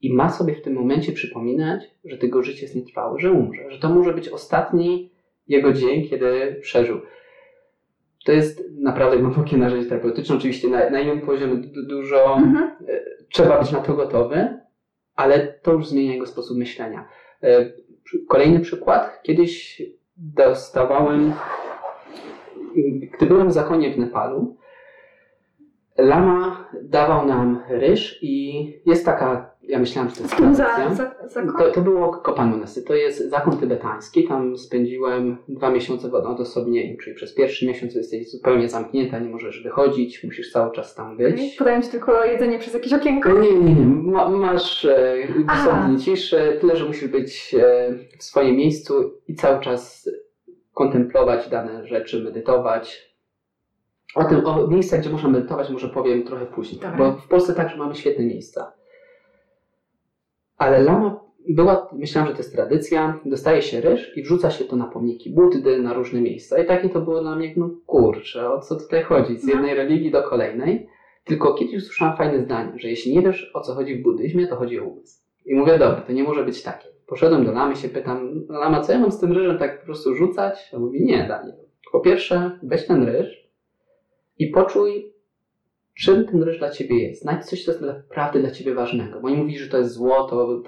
A: i ma sobie w tym momencie przypominać, że tego życie jest nietrwałe, że umrze, że to może być ostatni jego dzień, kiedy przeżył. To jest naprawdę głębokie narzędzie terapeutyczne. Oczywiście na, na innym poziomie dużo mhm. E, trzeba być na to gotowy, ale to już zmienia jego sposób myślenia. E, kolejny przykład. Kiedyś dostawałem, gdy byłem w zakonie w Nepalu, Lama dawał nam ryż i jest taka, ja myślałam, że to jest. Za, za, to, to było Kopanunesy, to jest zakon tybetański, tam spędziłem dwa miesiące w odosobnieniu, czyli przez pierwszy miesiąc jesteś zupełnie zamknięta, nie możesz wychodzić, musisz cały czas tam być.
B: Podają ci tylko jedzenie przez jakieś okienko?
A: Nie, nie, nie, Ma, masz e, ciszę, tyle, że musisz być e, w swoim miejscu i cały czas kontemplować dane rzeczy, medytować, o tym, o miejscach, gdzie można medytować, może powiem trochę później. Dobra. Bo w Polsce także mamy świetne miejsca. Ale lama była, myślałam, że to jest tradycja, dostaje się ryż i wrzuca się to na pomniki Buddy, na różne miejsca. I takie to było dla mnie, no kurczę, o co tutaj chodzi? Z no. jednej religii do kolejnej. Tylko kiedyś usłyszałam fajne zdanie, że jeśli nie wiesz o co chodzi w buddyzmie, to chodzi o umysł. I mówię, dobra, to nie może być takie. Poszedłem do lamy, się pytam, lama, co ja mam z tym ryżem tak po prostu rzucać? A mówi, nie, Daniel. Po pierwsze, weź ten ryż, i poczuj, czym ten ryż dla ciebie jest. Znajdź coś, co jest naprawdę dla ciebie ważnego. Bo nie mówisz, że to jest złoto,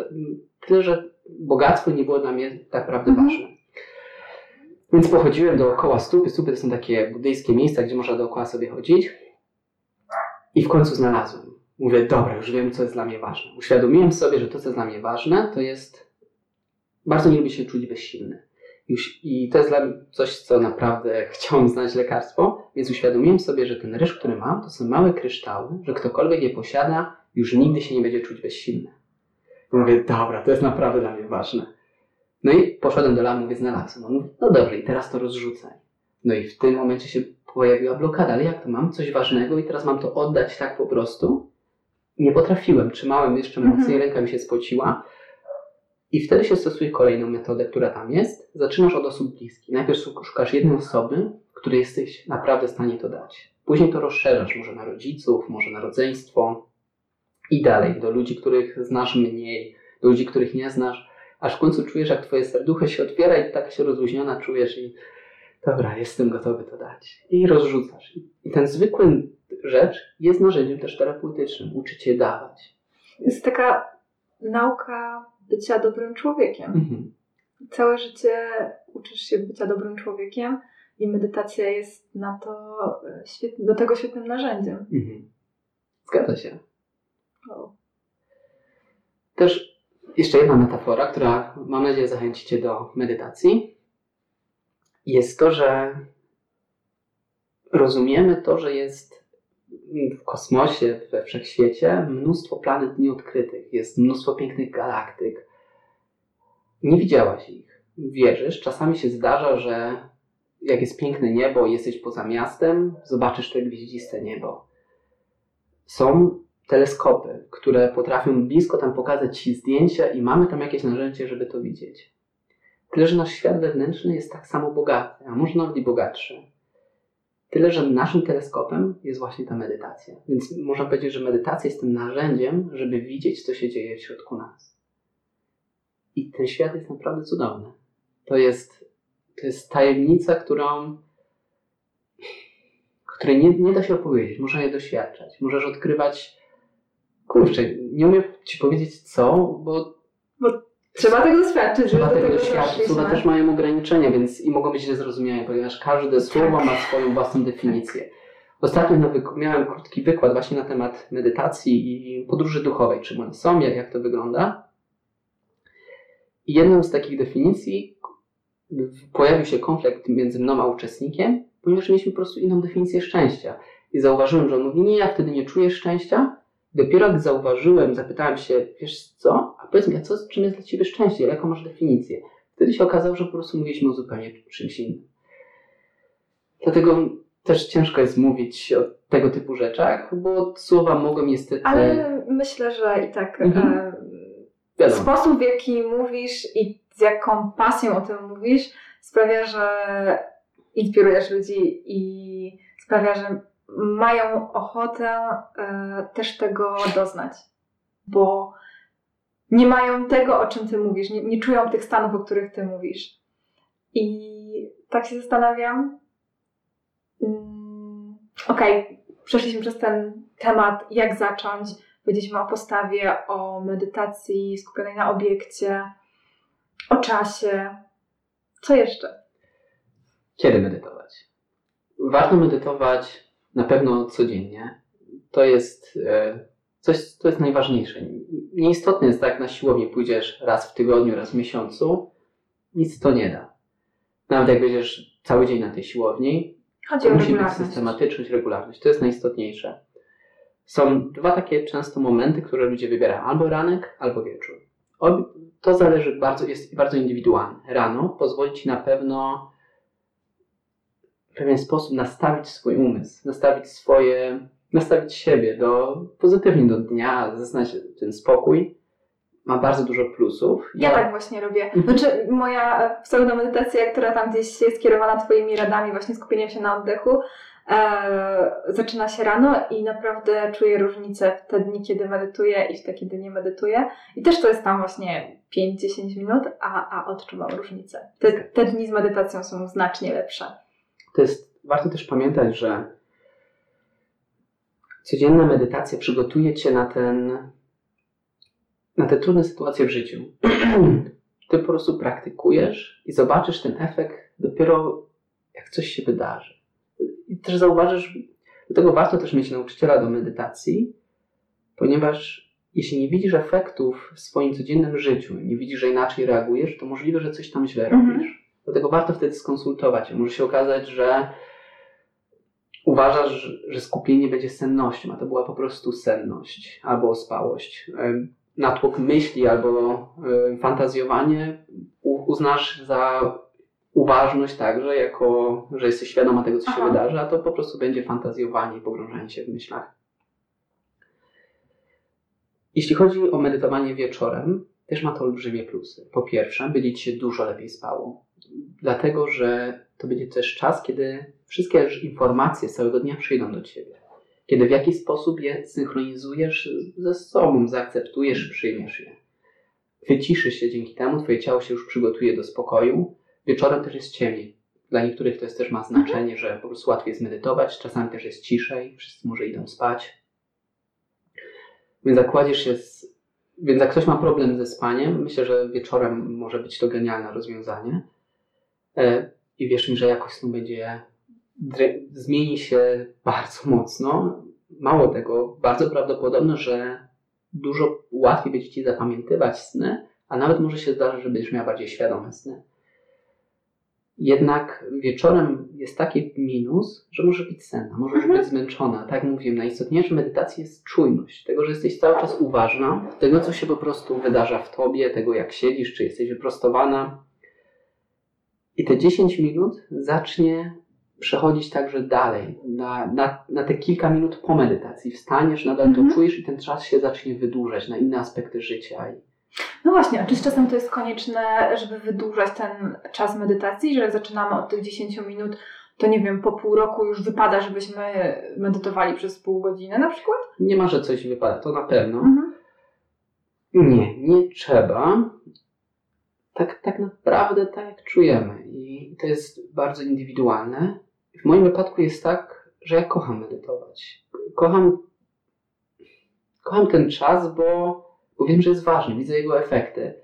A: tyle, że bogactwo nie było dla mnie tak naprawdę mhm. ważne. Więc pochodziłem dookoła stupy. Stupy to są takie buddyjskie miejsca, gdzie można dookoła sobie chodzić. I w końcu znalazłem. Mówię, dobra, już wiem, co jest dla mnie ważne. Uświadomiłem sobie, że to, co jest dla mnie ważne, to jest bardzo nie lubię się czuć bezsilny. I to jest dla mnie coś, co naprawdę [LAUGHS] chciałem znać lekarstwo, więc uświadomiłem sobie, że ten ryż, który mam, to są małe kryształy, że ktokolwiek je posiada, już nigdy się nie będzie czuć bezsilny. Mówię, dobra, to jest naprawdę dla mnie ważne. No i poszedłem do lamu, mówię, znalazłem. On mówi, no dobrze, i teraz to rozrzucaj. No i w tym momencie się pojawiła blokada, ale jak to mam? Coś ważnego i teraz mam to oddać tak po prostu? Nie potrafiłem, trzymałem jeszcze mocniej, ręka mi się spociła. I wtedy się stosuje kolejną metodę, która tam jest. Zaczynasz od osób bliskich. Najpierw szukasz jednej osoby, której jesteś naprawdę w stanie to dać. Później to rozszerzasz może na rodziców, może na rodzeństwo i dalej, do ludzi, których znasz mniej, do ludzi, których nie znasz, aż w końcu czujesz, jak twoje serducho się otwiera i tak się rozluźniona czujesz i dobra, jestem gotowy to dać. I rozrzucasz. I ten zwykły rzecz jest narzędziem też terapeutycznym. Uczy cię dawać.
B: Jest taka nauka bycia dobrym człowiekiem.
A: Mhm.
B: Całe życie uczysz się bycia dobrym człowiekiem i medytacja jest na to e, świetny, do tego świetnym narzędziem.
A: Mhm. Zgadza się.
B: O.
A: Też jeszcze jedna metafora, która mam nadzieję zachęci Cię do medytacji, jest to, że rozumiemy to, że jest w kosmosie, we wszechświecie mnóstwo planet nieodkrytych, jest mnóstwo pięknych galaktyk. Nie widziałaś ich. Wierzysz, czasami się zdarza, że jak jest piękne niebo i jesteś poza miastem, zobaczysz to gwieździste niebo. Są teleskopy, które potrafią blisko tam pokazać Ci zdjęcia i mamy tam jakieś narzędzie, żeby to widzieć. Tyle, że nasz świat wewnętrzny jest tak samo bogaty, a może nawet i bogatszy. Tyle, że naszym teleskopem jest właśnie ta medytacja. Więc można powiedzieć, że medytacja jest tym narzędziem, żeby widzieć, co się dzieje w środku nas. I ten świat jest naprawdę cudowny. To jest, to jest tajemnica, którą której nie, nie da się opowiedzieć. Można je doświadczać. Możesz odkrywać. Kurczę, nie umiem ci powiedzieć co, bo
B: Trzeba tego doświadczyć,
A: trzeba
B: do
A: tego
B: tego
A: doświadczyć. Słowa też mają ograniczenia, więc i mogą być źle zrozumiane, ponieważ każde słowo ma swoją własną definicję. Ostatnio miałem krótki wykład właśnie na temat medytacji i podróży duchowej, czym one są, jak, jak to wygląda. I jedną z takich definicji pojawił się konflikt między mną a uczestnikiem, ponieważ mieliśmy po prostu inną definicję szczęścia. I zauważyłem, że on mówi, nie, ja wtedy nie czuję szczęścia. Dopiero gdy zauważyłem, zapytałem się, wiesz co, a powiedz mi, a co, czym jest dla Ciebie szczęście, jaką masz definicję? Wtedy się okazało, że po prostu mówiliśmy o zupełnie czymś innym. Dlatego też ciężko jest mówić o tego typu rzeczach, bo słowa mogą niestety...
B: Ale myślę, że i tak
A: Mhm.
B: e, sposób, w jaki mówisz i z jaką pasją o tym mówisz, sprawia, że inspirujesz ludzi i sprawia, że mają ochotę e, też tego doznać. Bo nie mają tego, o czym ty mówisz, nie, nie czują tych stanów, o których ty mówisz. I tak się zastanawiam. Mm, Okej, przeszliśmy przez ten temat, jak zacząć. Powiedzieliśmy o postawie, o medytacji skupionej na obiekcie, o czasie. Co jeszcze?
A: kiedy medytować? Warto medytować na pewno codziennie. To jest e, coś, co jest najważniejsze. Nieistotne jest tak, jak na siłownię pójdziesz raz w tygodniu, raz w miesiącu. Nic to nie da. Nawet jak będziesz cały dzień na tej siłowni,
B: Chodzi
A: To musi być systematyczność, regularność. To jest najistotniejsze. Są dwa takie często momenty, które ludzie wybierają. Albo ranek, albo wieczór. To zależy bardzo, jest bardzo indywidualne. Rano pozwoli Ci na pewno w pewien sposób nastawić swój umysł, nastawić swoje, nastawić siebie do, pozytywnie do dnia, zaznać ten spokój. Ma bardzo dużo plusów.
B: Ja tak właśnie robię.
A: Mhm.
B: Znaczy, moja pseudomedytacja, która tam gdzieś jest skierowana Twoimi radami, właśnie skupieniem się na oddechu, e, zaczyna się rano i naprawdę czuję różnicę w te dni, kiedy medytuję i w te, kiedy nie medytuję. I też to jest tam właśnie 5-10 minut, a, a odczuwam różnicę. Te, te dni z medytacją są znacznie lepsze.
A: To jest, warto też pamiętać, że codzienna medytacja przygotuje cię na ten, na te trudne sytuacje w życiu. [CLEARS THROAT] Ty po prostu praktykujesz i zobaczysz ten efekt dopiero jak coś się wydarzy. I też zauważysz, dlatego warto też mieć nauczyciela do medytacji, ponieważ jeśli nie widzisz efektów w swoim codziennym życiu, nie widzisz, że inaczej reagujesz, to możliwe, że coś tam źle
B: Mhm.
A: robisz. Dlatego warto wtedy skonsultować. Może się okazać, że uważasz, że skupienie będzie sennością, a to była po prostu senność albo ospałość. Natłok myśli albo fantazjowanie uznasz za uważność także, jako że jesteś świadoma tego, co się Aha. wydarzy, a to po prostu będzie fantazjowanie i pogrążanie się w myślach. Jeśli chodzi o medytowanie wieczorem, też ma to olbrzymie plusy. Po pierwsze, będzie ci się dużo lepiej spało, dlatego że to będzie też czas, kiedy wszystkie informacje z całego dnia przyjdą do ciebie. Kiedy w jakiś sposób je synchronizujesz ze sobą, zaakceptujesz, przyjmiesz je. Wyciszysz się dzięki temu, twoje ciało się już przygotuje do spokoju. Wieczorem też jest ciemniej. Dla niektórych to jest też ma znaczenie, że po prostu łatwiej jest medytować, czasami też jest ciszej, wszyscy może idą spać. Więc jak kładziesz się z... Więc jak ktoś ma problem ze spaniem, myślę, że wieczorem może być to genialne rozwiązanie. E, I wierz mi, że jakość snu będzie zmieni się bardzo mocno. Mało tego, bardzo prawdopodobne, że dużo łatwiej będzie Ci zapamiętywać sny, a nawet może się zdarzyć, że będziesz miał bardziej świadome sny. Jednak wieczorem jest taki minus, że może być senna, możesz mhm. być zmęczona. Tak jak mówiłem, najistotniejsze medytacji jest czujność. Tego, że jesteś cały czas uważna, tego, co się po prostu wydarza w tobie, tego, jak siedzisz, czy jesteś wyprostowana. I te 10 minut zacznie przechodzić także dalej, na, na, na te kilka minut po medytacji. Wstaniesz, nadal -hmm. to mhm. czujesz i ten czas się zacznie wydłużać na inne aspekty życia.
B: No właśnie, a czy z czasem to jest konieczne, żeby wydłużać ten czas medytacji, że jak zaczynamy od tych 10 minut, to nie wiem, po pół roku już wypada, żebyśmy medytowali przez pół godziny na przykład?
A: Nie ma, że coś wypada, to na pewno. Mhm. Nie, nie trzeba. Tak, tak naprawdę tak jak czujemy. I to jest bardzo indywidualne. W moim wypadku jest tak, że ja kocham medytować. Kocham, kocham ten czas, bo, bo wiem, że jest ważny, widzę jego efekty.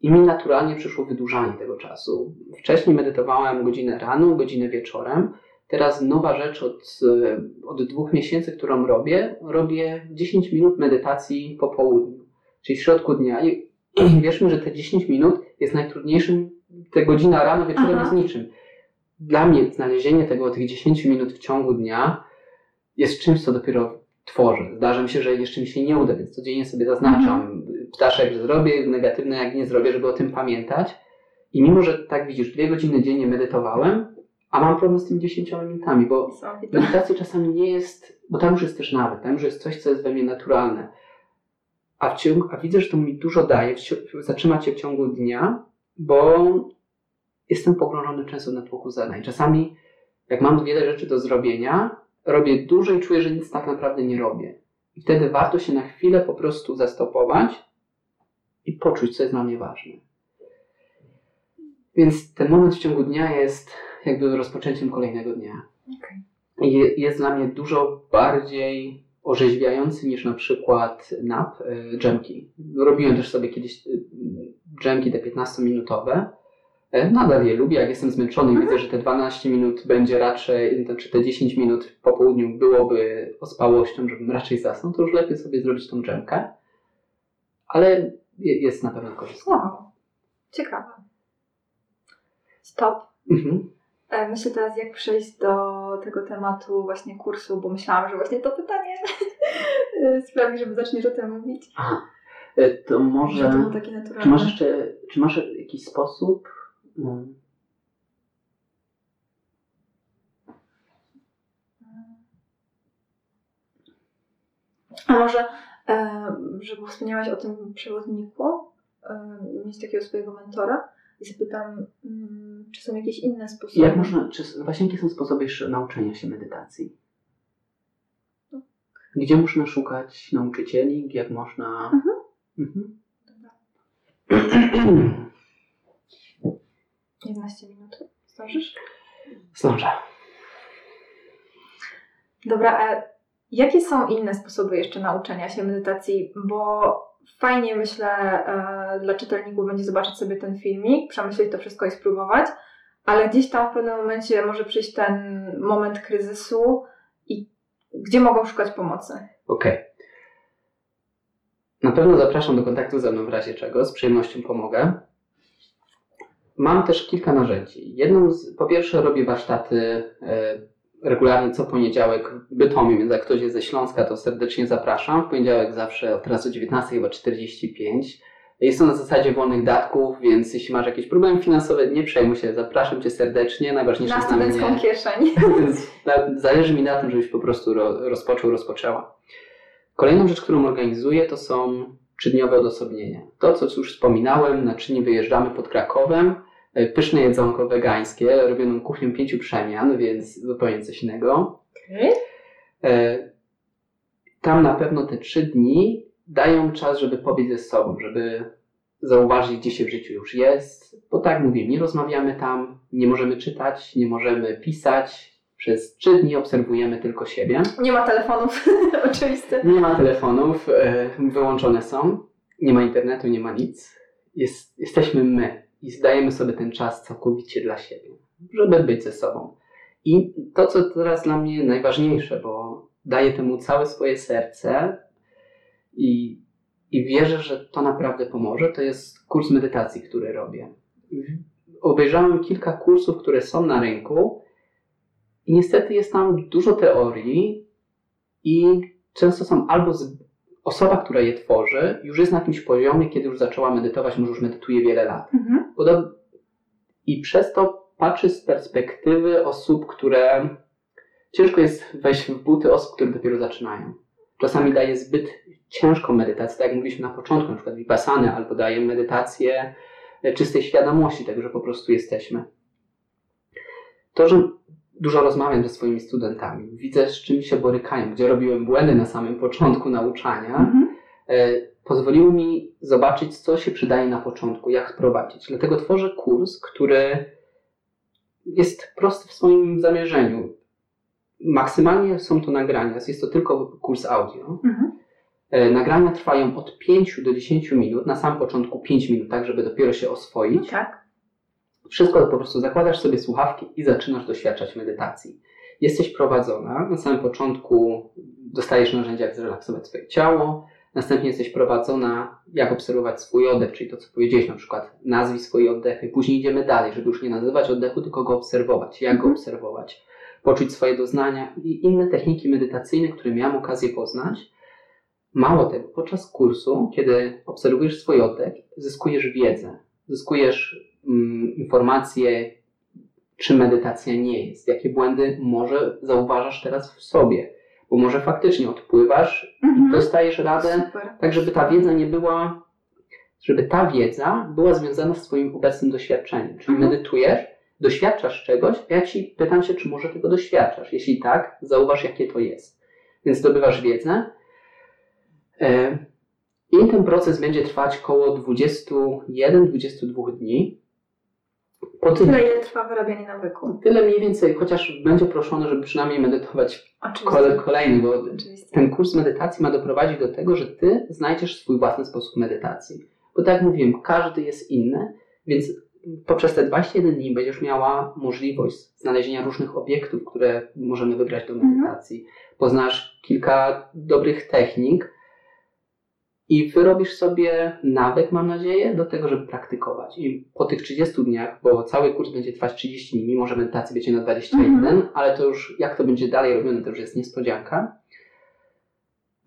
A: I mi naturalnie przyszło wydłużanie tego czasu. Wcześniej medytowałem godzinę rano, godzinę wieczorem. Teraz nowa rzecz od, od dwóch miesięcy, którą robię, robię 10 minut medytacji po południu, czyli w środku dnia. I, [CLEARS THROAT] wierzmy, że te 10 minut jest najtrudniejszym, te godzina rano, wieczorem Aha. jest niczym dla mnie znalezienie tego, tych 10 minut w ciągu dnia jest czymś, co dopiero tworzę. Zdarza mi się, że jeszcze mi się nie uda, więc codziennie sobie zaznaczam mhm. ptaszek, że zrobię, negatywne jak nie zrobię, żeby o tym pamiętać. I mimo, że tak widzisz, dwie godziny dziennie medytowałem, a mam problem z tymi 10 minutami, bo medytacja czasami nie jest, bo tam już jest też nawet, tam już jest coś, co jest we mnie naturalne. A, w ciągu, a widzę, że to mi dużo daje, zatrzymać się w ciągu dnia, bo jestem pogrążony często na tłoku zadań. Czasami, jak mam wiele rzeczy do zrobienia, robię dużo i czuję, że nic tak naprawdę nie robię. I wtedy warto się na chwilę po prostu zastopować i poczuć, co jest dla mnie ważne. Więc ten moment w ciągu dnia jest jakby rozpoczęciem kolejnego dnia. Okay. I jest dla mnie dużo bardziej orzeźwiający niż na przykład nap, y, dżemki. Robiłem też sobie kiedyś y, dżemki te 15-minutowe E, nadal je lubię, jak jestem zmęczony i mhm. widzę, że te 12 minut będzie raczej, czy te 10 minut po południu byłoby ospałością, żebym raczej zasnął, to już lepiej sobie zrobić tą dżemkę. Ale jest na pewno korzystne.
B: Wow, ciekawe. Stop. Mhm. E, myślę teraz, jak przejść do tego tematu właśnie kursu, bo myślałam, że właśnie to pytanie [LAUGHS] sprawi, żeby zaczniesz o tym mówić.
A: Aha. E, to może. To. Czy masz jeszcze, czy masz jakiś sposób, no.
B: A może, e, żeby wspomniałaś o tym przewodniku, e, mieć takiego swojego mentora i zapytam, mm, czy są jakieś inne sposoby?
A: Jak można, czy, właśnie jakie są sposoby jeszcze nauczenia się medytacji? Gdzie można szukać nauczycieli? Jak można... Mhm. Mhm.
B: 11 [CLEARS THROAT] minut. Zdążysz?
A: Zdążę.
B: Dobra, a jakie są inne sposoby jeszcze nauczenia się medytacji? Bo fajnie myślę e, dla czytelników będzie zobaczyć sobie ten filmik, przemyśleć to wszystko i spróbować, ale gdzieś tam w pewnym momencie może przyjść ten moment kryzysu i gdzie mogą szukać pomocy?
A: Okej. Okay. Na pewno zapraszam do kontaktu ze mną w razie czego, z przyjemnością pomogę. Mam też kilka narzędzi. Jedną z, po pierwsze robię warsztaty e, regularnie co poniedziałek w Bytomiu, więc jak ktoś jest ze Śląska, to serdecznie zapraszam. W poniedziałek zawsze od teraz o 19 chyba 45. Jest to na zasadzie wolnych datków, więc jeśli masz jakieś problemy finansowe, nie przejmuj się, zapraszam Cię serdecznie. Najważniejsze
B: Na studencką
A: mnie,
B: kieszeń. [LAUGHS]
A: zależy mi na tym, żebyś po prostu ro, rozpoczął, rozpoczęła. Kolejną rzecz, którą organizuję, to są trzydniowe odosobnienia. To, co już wspominałem, na trzy dni wyjeżdżamy pod Krakowem. E, pyszne jedzonko wegańskie, robioną kuchnią pięciu przemian, więc zupełnie coś innego.
B: Okay.
A: Tam na pewno te trzy dni dają czas, żeby pobyć ze sobą, żeby zauważyć, gdzie się w życiu już jest. Bo tak mówię, nie rozmawiamy tam, nie możemy czytać, nie możemy pisać. Przez trzy dni obserwujemy tylko siebie.
B: Nie ma telefonów, [LAUGHS] oczywiście.
A: Nie ma telefonów, e, wyłączone są. Nie ma internetu, nie ma nic. Jest, jesteśmy my i zdajemy sobie ten czas całkowicie dla siebie, żeby być ze sobą. I to, co teraz dla mnie najważniejsze, bo daję temu całe swoje serce, i, i wierzę, że to naprawdę pomoże. To jest kurs medytacji, który robię. Obejrzałem kilka kursów, które są na rynku i niestety jest tam dużo teorii i często są albo osoba, która je tworzy, już jest na jakimś poziomie, kiedy już zaczęła medytować, może już medytuje wiele lat. Mhm. I przez to patrzy z perspektywy osób, które ciężko jest wejść w buty osób, które dopiero zaczynają. Czasami daje zbyt ciężką medytację, tak jak mówiliśmy na początku, na przykład vipassany, albo daje medytację czystej świadomości, tego, że po prostu jesteśmy. To, że dużo rozmawiam ze swoimi studentami, widzę, z czym się borykają, gdzie robiłem błędy na samym początku nauczania, mhm. e, pozwoliło mi zobaczyć, co się przydaje na początku, jak prowadzić. Dlatego tworzę kurs, który jest prosty w swoim zamierzeniu. Maksymalnie są to nagrania, jest to tylko kurs audio. Mhm. E, nagrania trwają od 5 do 10 minut, na sam początku 5 minut, tak żeby dopiero się oswoić.
B: Tak.
A: Wszystko po prostu zakładasz sobie słuchawki i zaczynasz doświadczać medytacji. Jesteś prowadzona, na samym początku dostajesz narzędzia, jak zrelaksować swoje ciało, następnie jesteś prowadzona, jak obserwować swój oddech, czyli to, co powiedziałeś, na przykład nazwij swoje oddechy. Później idziemy dalej, żeby już nie nazywać oddechu, tylko go obserwować. Jak go mhm. obserwować? Poczuć swoje doznania i inne techniki medytacyjne, które miałam okazję poznać Mało tego, podczas kursu, kiedy obserwujesz swój oddech, zyskujesz wiedzę, zyskujesz informacje, czy medytacja nie jest, jakie błędy może zauważasz teraz w sobie, bo może faktycznie odpływasz mhm. i dostajesz radę, Super. tak żeby ta wiedza nie była, żeby ta wiedza była związana z Twoim obecnym doświadczeniem. Czyli mhm. medytujesz, doświadczasz czegoś, a ja Ci pytam się, czy może tego doświadczasz. Jeśli tak, zauważ, jakie to jest. Więc zdobywasz wiedzę, E, I ten proces będzie trwać około 21-22 dni.
B: Po tyle ile trwa wyrabianie nawyku.
A: Tyle mniej więcej, chociaż będzie proszone, żeby przynajmniej medytować kole, kolejny, bo Oczywiście. ten kurs medytacji ma doprowadzić do tego, że ty znajdziesz swój własny sposób medytacji. Bo tak jak mówiłem, każdy jest inny, więc poprzez te 21 dni będziesz miała możliwość znalezienia różnych obiektów, które możemy wybrać do mhm. medytacji. Mhm. Poznasz kilka dobrych technik, i wyrobisz sobie nawyk, mam nadzieję, do tego, żeby praktykować. I po tych 30 dniach, bo cały kurs będzie trwać 30 dni, mimo że medytacji będzie na 21, mhm. ale to już jak to będzie dalej robione, to już jest niespodzianka.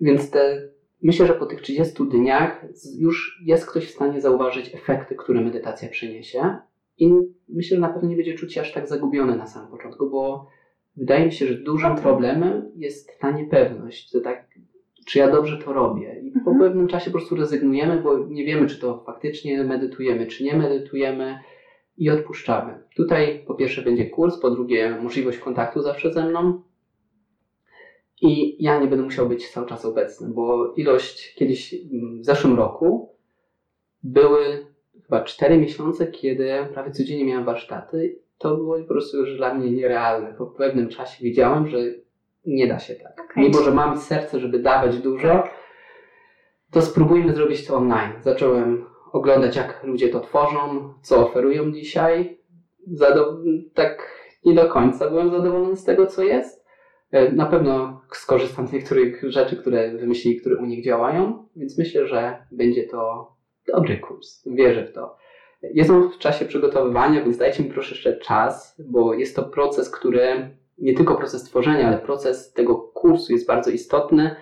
A: Więc te, myślę, że po tych 30 dniach już jest ktoś w stanie zauważyć efekty, które medytacja przyniesie. I myślę, że na pewno nie będzie czuć się aż tak zagubiony na samym początku, bo wydaje mi się, że dużym problemem jest ta niepewność. To tak czy ja dobrze to robię. I po mhm. pewnym czasie po prostu rezygnujemy, bo nie wiemy, czy to faktycznie medytujemy, czy nie medytujemy i odpuszczamy. Tutaj po pierwsze będzie kurs, po drugie możliwość kontaktu zawsze ze mną. I ja nie będę musiał być cały czas obecny, bo ilość kiedyś w zeszłym roku były chyba 4 miesiące, kiedy prawie codziennie miałem warsztaty. To było po prostu już dla mnie nierealne. Po pewnym czasie wiedziałem, że nie da się tak. Okay. Mimo, że mam serce, żeby dawać dużo, to spróbujmy zrobić to online. Zacząłem oglądać, jak ludzie to tworzą, co oferują dzisiaj. Zado- tak nie do końca byłem zadowolony z tego, co jest. E, na pewno skorzystam z niektórych rzeczy, które wymyślili, które u nich działają, więc myślę, że będzie to dobry kurs. Wierzę w to. Jestem w czasie przygotowywania, więc dajcie mi proszę jeszcze czas, bo jest to proces, który nie tylko proces tworzenia, ale proces tego kursu jest bardzo istotny.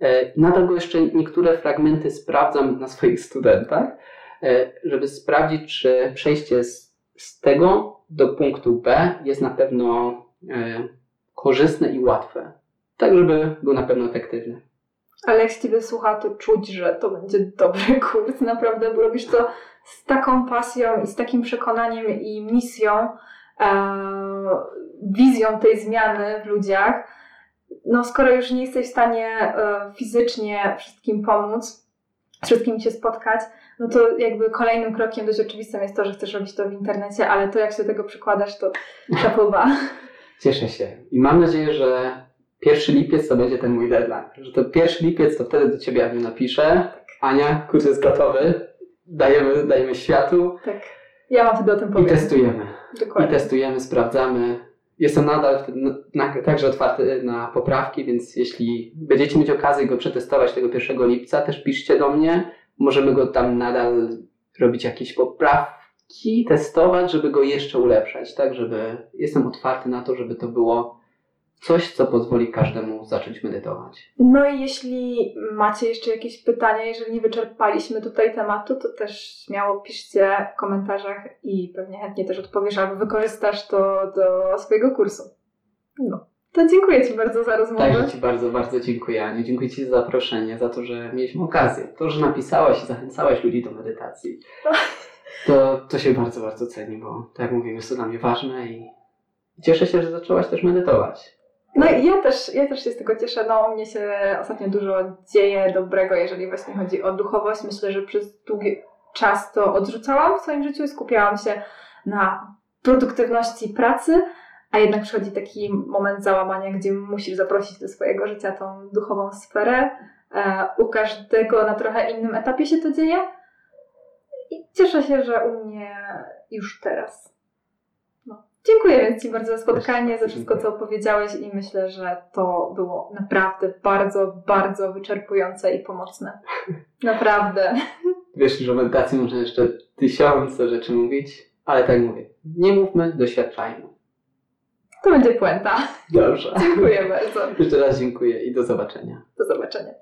A: E, nadal go jeszcze niektóre fragmenty sprawdzam na swoich studentach, e, żeby sprawdzić, czy przejście z, z tego do punktu B jest na pewno e, korzystne i łatwe. Tak, żeby był na pewno efektywny.
B: Ale jak Ciebie słucha, to czuć, że to będzie dobry kurs, naprawdę, bo robisz to z taką pasją i z takim przekonaniem i misją, wizją tej zmiany w ludziach. No, skoro już nie jesteś w stanie e, fizycznie wszystkim pomóc, wszystkim Cię spotkać, no to jakby kolejnym krokiem dość oczywistym jest to, że chcesz robić to w internecie, ale to jak się do tego przykładasz, to szapoba.
A: Cieszę się i mam nadzieję, że pierwszy lipiec to będzie ten mój deadline. Że to pierwszy lipiec to wtedy do Ciebie Aniu napiszę. Ania, kurs jest gotowy. Dajemy, dajemy światu.
B: Tak. Ja mam wtedy o tym
A: I
B: powiedzieć.
A: testujemy.
B: Dokładnie.
A: I testujemy, sprawdzamy. Jestem nadal wtedy na, także otwarty na poprawki, więc jeśli będziecie mieć okazję go przetestować tego 1 lipca, też piszcie do mnie. Możemy go tam nadal robić jakieś poprawki, testować, żeby go jeszcze ulepszać, tak, żeby jestem otwarty na to, żeby to było coś, co pozwoli każdemu zacząć medytować.
B: No i jeśli macie jeszcze jakieś pytania, jeżeli nie wyczerpaliśmy tutaj tematu, to też śmiało piszcie w komentarzach i pewnie chętnie też odpowiesz albo wykorzystasz to do swojego kursu. No, to dziękuję Ci bardzo za rozmowę.
A: Także Ci bardzo, bardzo dziękuję Aniu. Dziękuję Ci za zaproszenie, za to, że mieliśmy okazję. To, że napisałaś i zachęcałaś ludzi do medytacji. [LAUGHS] To, to się bardzo, bardzo ceni, bo tak jak mówimy, jest to dla mnie ważne i cieszę się, że zaczęłaś też medytować.
B: No i ja też, ja też się z tego cieszę. No, u mnie się ostatnio dużo dzieje dobrego, jeżeli właśnie chodzi o duchowość. Myślę, że przez długi czas to odrzucałam w swoim życiu i skupiałam się na produktywności pracy, a jednak przychodzi taki moment załamania, gdzie musisz zaprosić do swojego życia tą duchową sferę. E, u każdego na trochę innym etapie się to dzieje. I cieszę się, że u mnie już teraz. Dziękuję więc Ci bardzo za spotkanie, za wszystko, co opowiedziałeś i myślę, że to było naprawdę bardzo, bardzo wyczerpujące i pomocne. [LAUGHS] Naprawdę.
A: Wiesz, że o medytacji można jeszcze tysiące rzeczy mówić, ale tak mówię, nie mówmy, doświadczajmy.
B: To będzie puenta.
A: Dobrze.
B: Dziękuję bardzo.
A: Jeszcze raz dziękuję i do zobaczenia.
B: Do zobaczenia.